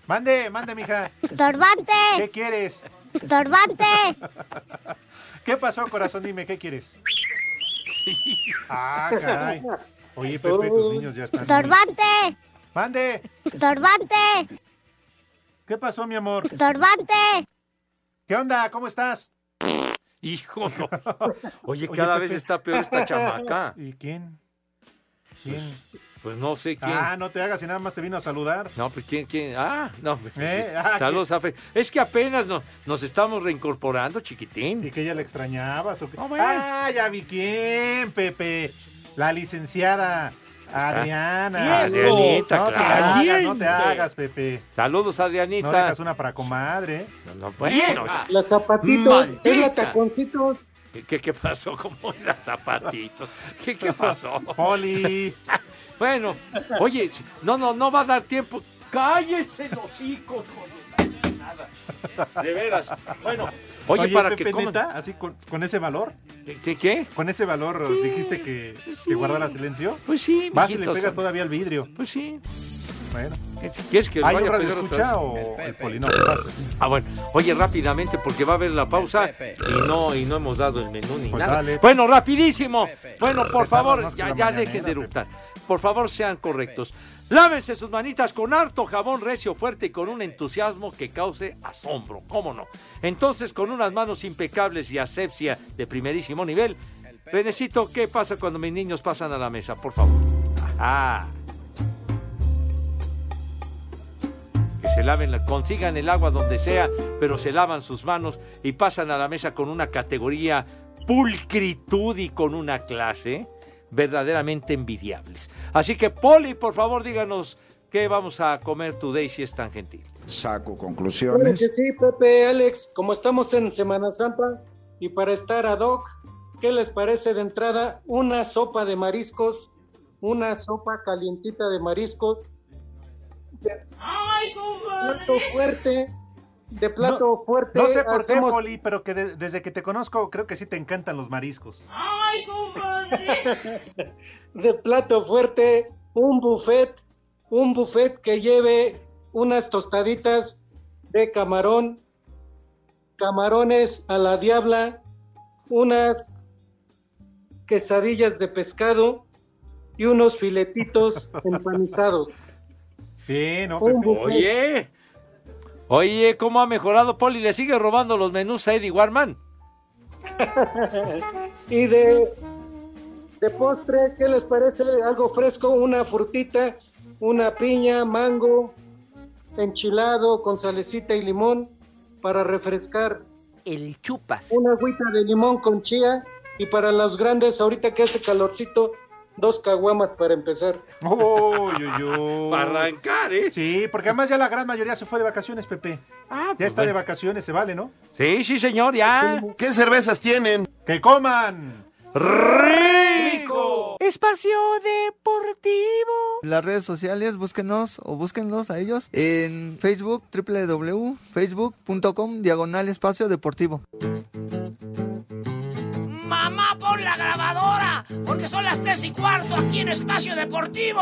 Mande, mande, mija. estorbante, ¿Qué quieres? estorbante. ¿Qué pasó, corazón? Dime, ¿qué quieres? Ah, caray. Oye, Pepe, tus niños ya están. Estorbante, Mande. estorbante, ¿Qué pasó, mi amor? estorbante. ¿Qué onda? ¿Cómo estás? Hijo, no. Oye, Oye, cada vez está peor esta chamaca. ¿Y quién? ¿Quién? Pues no sé quién. Ah, no te hagas y nada más te vino a saludar. No, pues quién, quién. Ah, no. pues, ¿Eh? Ah, Saludos, Afe. Es que apenas no- nos estamos reincorporando, chiquitín. ¿Y que ella le extrañabas o qué? No, bueno. Ah, ya vi quién, Pepe. La licenciada Adriana. Adrianita, no claro. Te hagas, no te hagas, Pepe. Saludos, No Adrianita. dejas una para comadre. No, no, bueno. Los zapatitos, Maldita. es la taconcitos. ¿Qué, qué, qué pasó? ¿Cómo eran zapatitos? ¿Qué, qué pasó? Poli. Bueno, oye, no, no, no va a dar tiempo. Cállense los hijos, joder, nada. De veras. Bueno, oye, para Pepe, que coman. neta, así con, con ese valor, ¿Qué, qué, con ese valor Sí, dijiste que, sí. que guardara silencio. Pues sí, Vas y le pegas todavía al vidrio. Pues sí. Bueno. ¿Quieres que ¿Hay vaya a escucha o el Poli? No, ¿qué pasa? Ah, bueno. Oye, rápidamente, porque va a haber la pausa y no, y no hemos dado el menú ni Pues nada. dale. Bueno, rapidísimo. Bueno, por favor, ya, ya dejen de Pepe. eructar. Por favor, sean correctos. Lávense sus manitas con harto jabón recio fuerte y con un entusiasmo que cause asombro. ¿Cómo no? Entonces, con unas manos impecables y asepsia de primerísimo nivel. Renecito, ¿qué pasa cuando mis niños pasan a la mesa? Por favor. Ajá. que se laven, la- consigan el agua donde sea, pero se lavan sus manos y pasan a la mesa con una categoría pulcritud y con una clase. Verdaderamente envidiables. Así que, Poli, por favor, díganos qué vamos a comer today si es tan gentil. Saco conclusiones. que sí, Pepe, Alex, como estamos en Semana Santa y para estar ad hoc, ¿qué les parece de entrada? Una sopa de mariscos, una sopa calientita de mariscos, de plato fuerte, de plato fuerte. No sé por hacemos- qué, Poli, pero que de- desde que te conozco creo que sí te encantan los mariscos. de plato fuerte, un buffet, un buffet que lleve unas tostaditas de camarón, camarones a la diabla, unas quesadillas de pescado y unos filetitos empanizados. Sí, no, Un Pepe. buffet. Oye, oye, ¿cómo ha mejorado Poli? ¿Le sigue robando los menús a Eddie Warman? y de, de postre, ¿qué les parece? Algo fresco, una frutita, una piña, mango, enchilado con salecita y limón para refrescar. El chupas. Una agüita de limón con chía y para los grandes, ahorita que hace calorcito, dos caguamas para empezar. Uy, uy, uy. Para arrancar, ¿eh? Sí, porque además ya la gran mayoría se fue de vacaciones, Pepe. Ah, ya pues está de vacaciones, se vale, ¿no? Sí, sí, señor, ya. ¿Qué cervezas tienen? ¡Que coman! ¡Rico! Espacio Deportivo. Las redes sociales, búsquenos o búsquenlos a ellos en Facebook, www.facebook.com, diagonal espacio deportivo. Mamá, pon la grabadora, porque son las tres y cuarto aquí en Espacio Deportivo.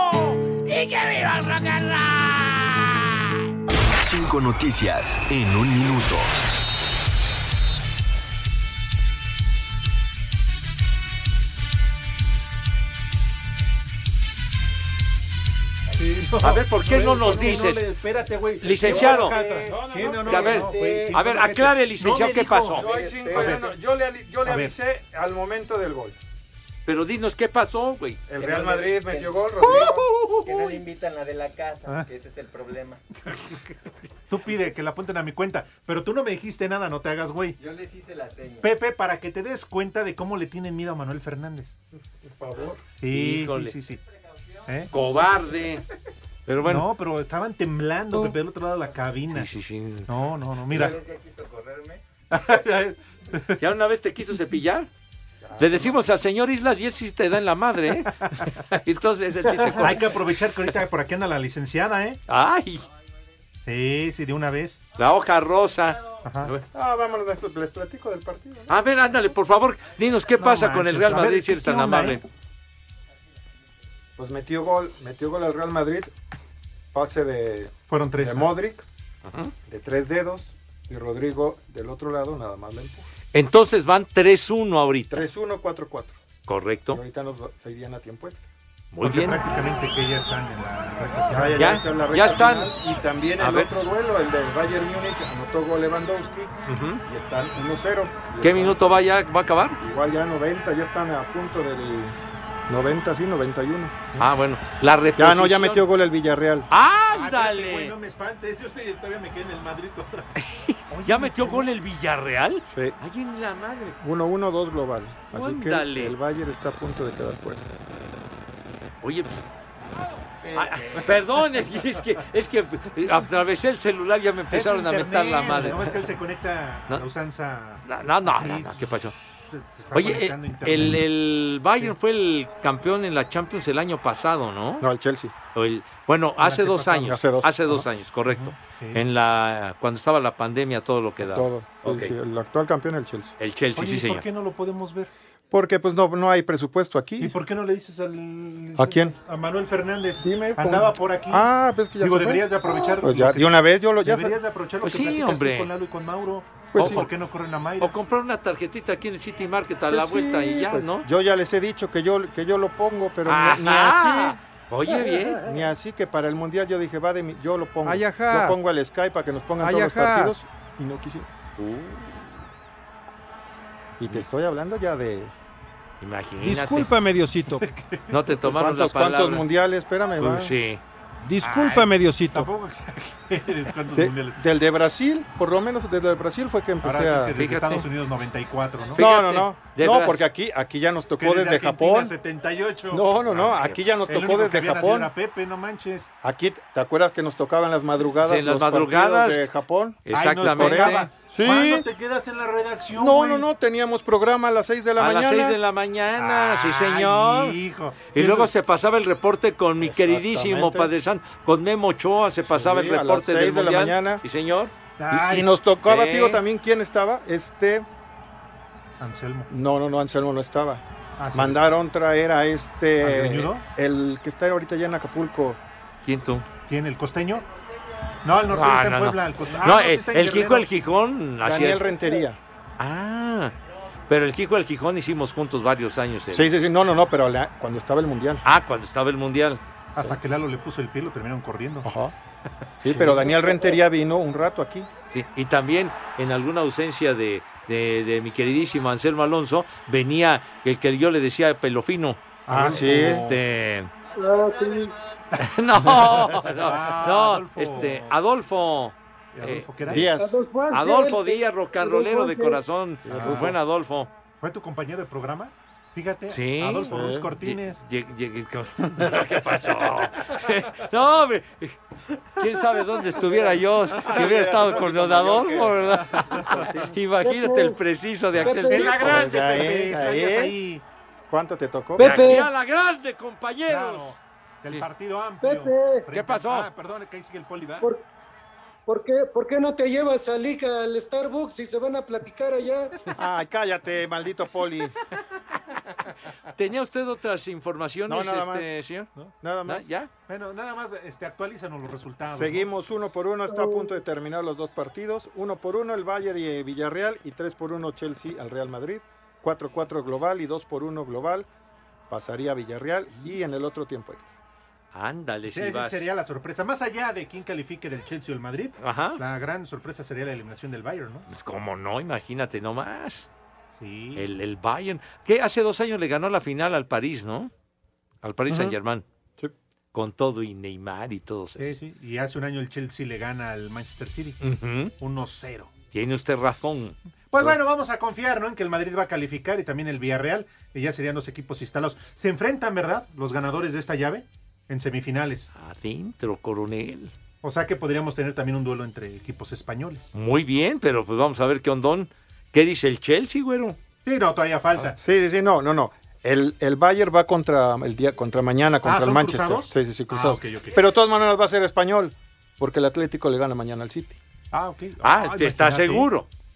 ¡Y que viva el rock and roll! Cinco noticias en un minuto. A ver, ¿por qué no nos dices? le- espérate, güey. Licenciado. A ver, a ver, aclare, licenciado, ¿qué dijo. pasó? No hay cinco, A ver. yo, no- yo le, yo le A ver. avisé al momento del gol. Pero dinos qué pasó, güey. El Real Madrid que- metió gol, Rodrigo. Que no le invitan la de la casa, Ah. que ese es el problema. Tú pide que la apunten a mi cuenta, pero tú no me dijiste nada, no te hagas, güey. Yo les hice la seña. Pepe, para que te des cuenta de cómo le tienen miedo a Manuel Fernández. Por favor. Sí, Híjole. sí, sí, sí. ¿Eh? Cobarde. Pero bueno. No, pero estaban temblando, Pepe, del otro lado de la cabina. Sí, sí, sí. No, no, no, mira. Una vez ya quiso correrme. ¿Ya una vez te quiso cepillar? Le decimos al señor Islas y él sí te da en la madre, ¿eh? Entonces él sí te Hay que aprovechar que ahorita por aquí anda la licenciada, ¿eh? ¡Ay! Sí, sí, de una vez. La hoja rosa. Ajá. Ah, vámonos, les, platico del partido. ¿no? A ver, ándale, por favor, dinos qué No pasa con el Real ver, Madrid si ¿qué- eres tan amable. eh? Pues metió gol, metió gol al Real Madrid. Pase de, Fueron tres. de ¿eh? Modric, Ajá. de tres dedos. Y Rodrigo del otro lado nada más le empuja. Entonces van 3-1 ahorita. 3-1, 4-4. Y Correcto. ahorita nos se irían a tiempo extra. Muy Porque bien. prácticamente que ya están en la recta Ya, final. ya, Ya, la ya recta están. final. Y también A el ver. otro duelo, el del Bayern Múnich, anotó gol Lewandowski. Ujú. Y están 1-0. Y ¿Qué están- minuto va ya? ¿Va a acabar? Igual ya 90, ya están a punto del 90, sí, 91. Ah, bueno. La reposición. Ya no, ya metió gol el Villarreal. Ah, ¡Ándale! güey, no me espantes. Yo estoy, todavía me quedé en el Madrid contra. ¿Ya metió gol el Villarreal? Sí. ¡Ay, en la madre! 1-1, 2 global. Así Ándale. que el Bayern está a punto de quedar fuera. Oye, ah, ah, perdón, es que, es que, es que atravesé el celular y ya me empezaron a mentar la madre. No es que él se conecta No. a la usanza. No, no, no, no, no, ¿qué pasó? Se- está Oye, conectando a eh, el, el Bayern fue el campeón en la Champions el año pasado, ¿no? No, el Chelsea. O el- bueno, El hace dos años. Hace dos. Hace dos Ajá. años, correcto. Sí. En la cuando estaba la pandemia, todo lo que daba. Todo. Ok. Sí, sí, el actual campeón el Chelsea. El Chelsea, Oye, sí, ¿y señor. ¿por qué no lo podemos ver? Porque pues no, no hay presupuesto ¿Y aquí. por qué no le dices al. ¿A quién? A Manuel Fernández. Dime. Andaba por aquí. Ah, pues que ya Digo, se deberías de aprovechar. Pues lo ya, que- de una vez yo lo ya Deberías de aprovechar lo Pues que sí, hombre. con Lalo y con Mauro. Pues o sí. por qué no corren a Mayra. O comprar una tarjetita aquí en el City Market a Pues la sí, vuelta y ya, pues, ¿no? Yo ya les he dicho que yo, que yo lo pongo, pero ni, así. Oye, bien. Ni así que para el mundial yo dije, va de mi, yo lo pongo. Ay, ajá. Lo pongo al Skype para que nos pongan Ay, todos los partidos y no quisieron. Y te estoy hablando ya de Imagínate. Discúlpame, Diosito. No te tomaron la palabra. cuántos mundiales, espérame, va. Sí. Discúlpame, Diosito. Tampoco exageres cuántos De- mundiales. del de Brasil, por lo menos desde el Brasil fue que empecé Ahora a... sí que desde Estados Unidos 94, ¿no? No, no, no. No, porque aquí, aquí ya nos Que tocó desde, Argentina, Japón. 78. No, no, no, aquí ya nos El tocó único desde Japón. era Pepe, no manches. Aquí, ¿te acuerdas que nos tocaban las madrugadas? Sí, en las los madrugadas. de Japón. Exactamente. Sí. ¿Cuándo te quedas en la redacción, No, no, no, teníamos programa a las 6 de la a mañana. las 6 de la mañana, sí, señor. hijo. Y luego se pasaba el reporte con mi queridísimo. Padre Santo, con Memo Ochoa se pasaba Sí, el a las reporte del seis de la mañana. Sí, señor. Y- Ay, Y, nos tocaba, Sí. digo, también quién estaba. Este, Anselmo. no, no, no, Anselmo no estaba. Ah, sí. Mandaron traer a ¿Al este, greñudo? el que está ahorita ya en Acapulco. ¿Quién tú? ¿Quién? ¿El costeño? No, el norteño Ah, está en no, no. Puebla. El. No, Ah, el, está en el. Quijo el Gijón. hacía- Daniel Rentería. Ah, pero el Quijo el Gijón hicimos juntos varios años. el- Sí, sí, sí, no, no, no, pero la- cuando estaba el Mundial. Ah, cuando estaba el Mundial. Hasta que Lalo le puso el pie, lo terminaron corriendo. Ajá. Sí, pero Daniel Rentería vino un rato aquí. Sí, y también en alguna ausencia de, de- de mi queridísimo Anselmo Alonso, venía el que yo le decía pelofino. Ah, sí. Este. Ah, sí. No, no, Ah, no, Adolfo. este, Adolfo. ¿Y Adolfo era? Díaz. Adolfo Díaz, rocanrolero de corazón. Adolfo. Buen Adolfo. ¿Fue tu compañero de programa? Fíjate, Sí. Adolfo. Luz Cortines. ¿Qué pasó? No, hombre. ¿Quién sabe dónde estuviera yo si hubiera estado con don Adolfo, verdad? Imagínate el preciso de aquel En la eh, estarías ahí. ¿Cuánto te tocó? De Pepe. aquí a la grande, compañeros. Claro, del Sí. partido amplio. Pepe. ¿Qué pasó? Ah, perdón, que ahí sigue el poli, ¿verdad? ¿Por, por qué, ¿Por qué no te llevas a Liga al Starbucks si se van a platicar allá? Ay, cállate, maldito poli. ¿Tenía usted otras informaciones, No, nada este, señor? Nada ¿Na- más. ¿Ya? Bueno, nada más este, actualízanos los resultados. Seguimos uno por uno, está a punto de terminar los dos partidos. Uno por uno el Bayern y Villarreal y tres por uno Chelsea al Real Madrid. 4-4 global y 2 por 1 global. Pasaría Villarreal y en el otro tiempo extra. Ándale, Sí, si esa vas. sería la sorpresa. Más allá de quién califique del Chelsea o el Madrid, Ajá. la gran sorpresa sería la eliminación del Bayern, ¿no? Pues, ¿Cómo no? Imagínate nomás. Sí. El, el Bayern. Que hace dos años le ganó la final al París, ¿no? Al París Ujú. Saint Germain. Sí. Con todo y Neymar y todo eso. Sí, sí. Y hace un año el Chelsea le gana al Manchester City. Ujú. 1-0. Tiene usted razón. Pues bueno, vamos a confiar, ¿no? En que el Madrid va a calificar y también el Villarreal. Y ya serían dos equipos instalados. Se enfrentan, ¿verdad? Los ganadores de esta llave en semifinales. Adentro, coronel. O sea que podríamos tener también un duelo entre equipos españoles. Muy bien, pero pues vamos a ver qué ondón. ¿Qué dice el Chelsea, güero? Sí, no, todavía falta. Sí, sí, sí, no, no, no. El, el Bayern va contra el día contra mañana contra Ah, el ¿son Manchester. cruzados? Sí, sí, sí, cruzados. Ah, ok, ok. Pero de todas maneras va a ser español, porque el Atlético le gana mañana al City. Ah, ok. Ah, Ah, ¿te ¿estás imagínate.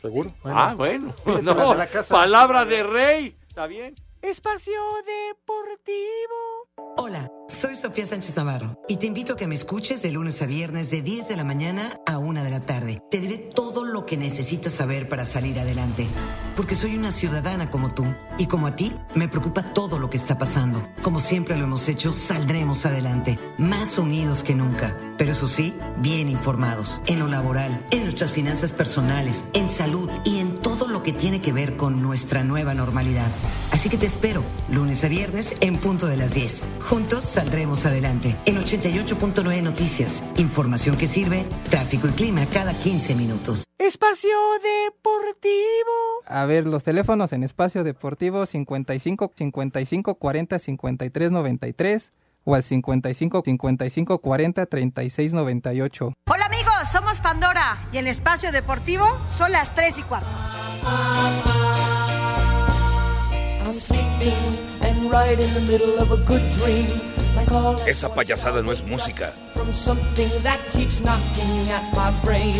Seguro? Ah, bueno. No, palabra de rey. ¿Está bien? Espacio Deportivo. Hola, soy Sofía Sánchez Navarro y te invito a que me escuches de lunes a viernes de 10 de la mañana a 1 de la tarde. Te diré todo lo que necesitas saber para salir adelante, porque soy una ciudadana como tú y como a ti me preocupa todo lo que está pasando. Como siempre lo hemos hecho, saldremos adelante, más unidos que nunca, pero eso sí, bien informados, en lo laboral, en nuestras finanzas personales, en salud y en todo lo que tiene que ver con nuestra nueva normalidad. Así que te espero, lunes a viernes en punto de las 10. Juntos saldremos adelante. En 88.9 Noticias. Información que sirve, tráfico y clima cada 15 minutos. Espacio Deportivo. A ver, los teléfonos en espacio deportivo 55 55 40 53 93 o al 55 55 40 36 98. Hola amigos, somos Pandora. Y en Espacio Deportivo son las 3 y cuarto. Esa payasada no es música. from something that keeps knocking at my brain.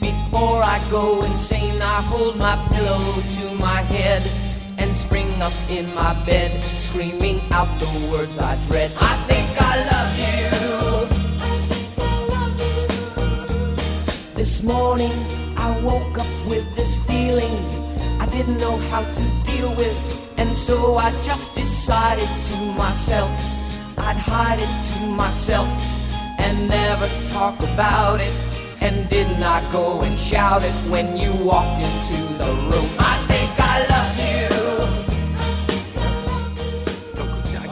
Before I go insane, I hold my pillow to my head and spring up in my bed, screaming out the words I dread. I think I love you. This morning, I woke up with this feeling I didn't know how to deal with, and so I just decided to myself I'd hide it to myself and never talk about it. And did not go and shout it when you walked into the room. I think I love you.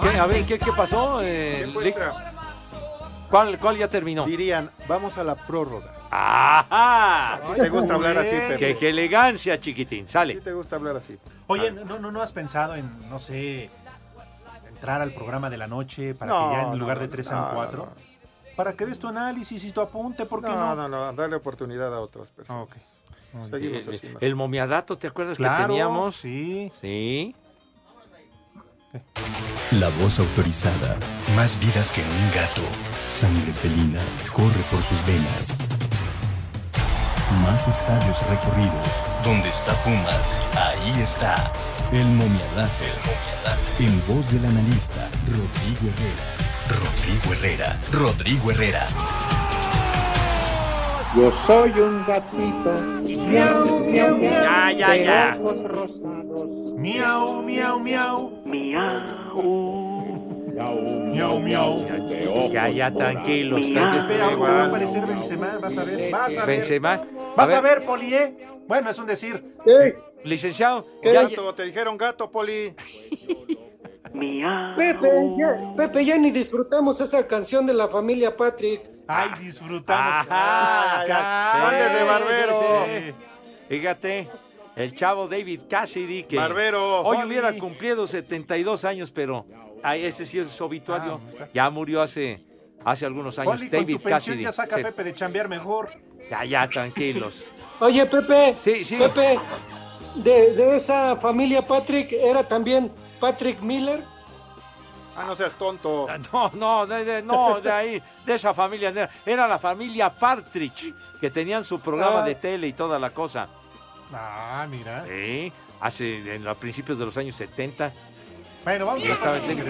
¿Qué? A ver, ¿qué, qué pasó? eh, Lick? ¿Cuál, ¿Cuál ya terminó? Dirían, vamos a la prórroga. ¡Ajá! Sí te gusta hablar así. Pepe. ¡Qué, qué elegancia, chiquitín! Sale. Sí te gusta hablar así. Oye, ¿no, no, ¿no has pensado en, no sé, entrar al programa de la noche para No, que ya en lugar no, de 3 no, sean no, 4? Para que des tu análisis y tu apunte, ¿por qué No, no? no, no, darle oportunidad a otras personas. Ok. Seguimos Eh, así. mejor. el momiadato, ¿te acuerdas que teníamos? Sí. Sí. La voz autorizada. Más vidas que un gato. Sangre felina corre por sus venas. Más estadios recorridos. Donde está Pumas, ahí está. El momiadato. En voz del analista Rodrigo Herrera. Rodrigo Herrera. Rodrigo Herrera. Yo soy un gatito. Miau, miau, miau. Ya, ya, de ya. ojos rosados. Miau, miau, miau. Miau, miau. De ojos Ya, ya, tranquilos. Ahorita va a aparecer Benzema, vas a ver, vas a ver. Benzema. Vas a ver, Polié. Bueno, es un decir. licenciado. ¿Qué ya- gato? ¿Te dijeron gato, Poli? Pepe, ya, Pepe, ya ni disfrutamos esa canción de la familia Patrick. Ay, disfrutamos. Ajá, ya. Andes de barbero. Sí. Fíjate, el chavo David Cassidy, que Barbero. hoy Oli. hubiera cumplido 72 años, pero ay, ese sí es su obituario. Ah, ya murió hace, hace algunos años. Poli, con David tu Cassidy. ya saca Sí. Pepe de chambear mejor. Ya, ya, tranquilos. Oye, Pepe, Sí, sí. Pepe, de, de esa familia Patrick era también Patrick Miller. Ah, no seas tonto. No, no, de, de- no, de ahí, de esa familia. Era, la familia Partridge, que tenían su programa Ah. de tele y toda la cosa. Ah, mira. Sí, hace, en los principios de los años 70. Bueno, vamos a. Cassidy.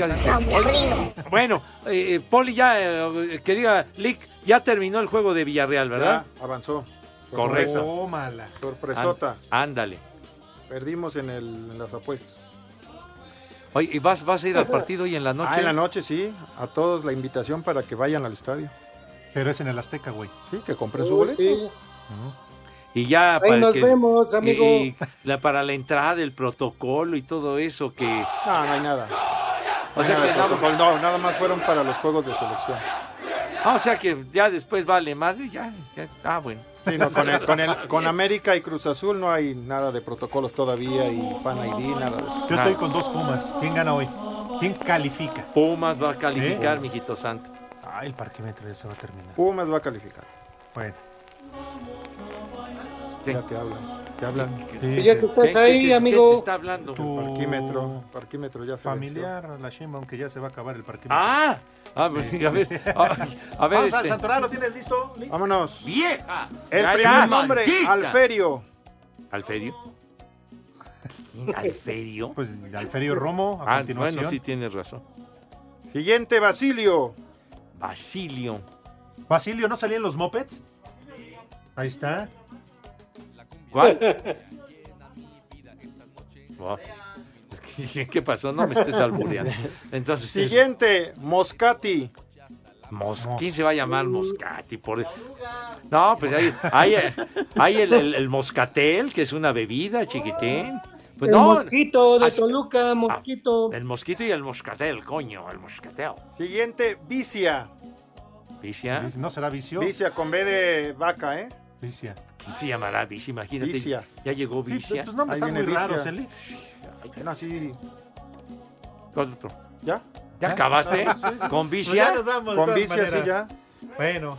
Bueno, eh, eh, Poli ya, eh, que diga, Lick, ya terminó el juego de Villarreal, ¿verdad? Ya, avanzó. Correcto. Tómala. Sorpresota. Án- ándale. Perdimos en, el, en las apuestas. Oye, ¿y vas, vas a ir al partido hoy en la noche? Ah, en la noche sí. A todos la invitación para que vayan al estadio. Pero es en el Azteca, güey. Sí, que compren su boleto. sí. Y ya Ahí nos que- vemos, amigo. y la, para la entrada, el protocolo y todo eso que... No, no hay nada. O sea Nada que nada- no, nada más fueron para los juegos de selección. Ah, o sea que ya después vale madre, ya, ya- ah, bueno. Sí, no, con, el- con, el- con América y Cruz Azul no hay nada de protocolos todavía y Fan ID, nada de eso. Yo estoy con dos Pumas. ¿Quién gana hoy? ¿Quién califica? Pumas va a calificar, ¿Eh? mijito santo. Ah, el parquímetro ya se va a terminar. Pumas va a calificar. Bueno. Sí. Ya te hablan. Te hablan. Sí, ya que estás ¿Qué- ahí, qué- qué amigo. te está hablando? Tu Parquímetro. Parquímetro ya se familiar, la Sheinbaum, que ya se va a acabar el parquímetro. Ah, ah, pues sí, a ver, a, a ver, Vamos al este, Santorano, ¿tienes listo? Vámonos. vieja. El primer nombre. Alferio. ¿Alferio? ¿Quién, ¿Alferio? Pues Alferio Romo, a Ah, continuación. bueno, sí tienes razón. Siguiente, Basilio. Basilio. Basilio, ¿no salían los mopeds? Ahí está. ¿Cuál? Oh, es que, ¿Qué pasó? No me estés albureando. Entonces, Siguiente, Moscati. Mos- ¿quién se va a llamar Moscati? Por... No, pues hay, hay, hay el, el- el Moscatel, que es una bebida, chiquitín. Pues el no, mosquito de Así- Toluca, mosquito. el mosquito y el moscatel, coño, el moscatel. Siguiente, Vicia. ¿Vicia? ¿No será vicio? Vicia con B de vaca, ¿eh? Vicia. ¿Quién se llamará Vicia? Imagínate. Vicia. Ya llegó Sí, Vicia. tus nombres Ahí están muy raros. Eli. No, sí. ¿Cuál otro? ¿Ya? ¿Ya acabaste? Sí. ¿Con Pues ya Vicia? nos vamos. de Con Vicia, sí, ya. Bueno,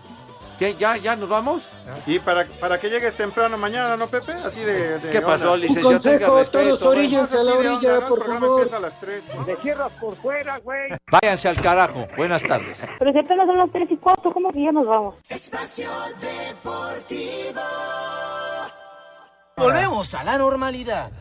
¿Qué? ¿Ya, ¿Ya nos vamos? Y para, para que llegues temprano mañana, ¿no, Pepe? Así de. de ¿Qué pasó, onda. Un licenciado? Tenga consejo, respeto, todos oríllense a la de onda, orilla, ¿no? por favor. a las 3. Te cierras por fuera, güey. Váyanse al carajo. Buenas tardes. Pero si apenas son las 3 y 4, ¿cómo que ya nos vamos? Espacio Deportivo. Volvemos a la normalidad.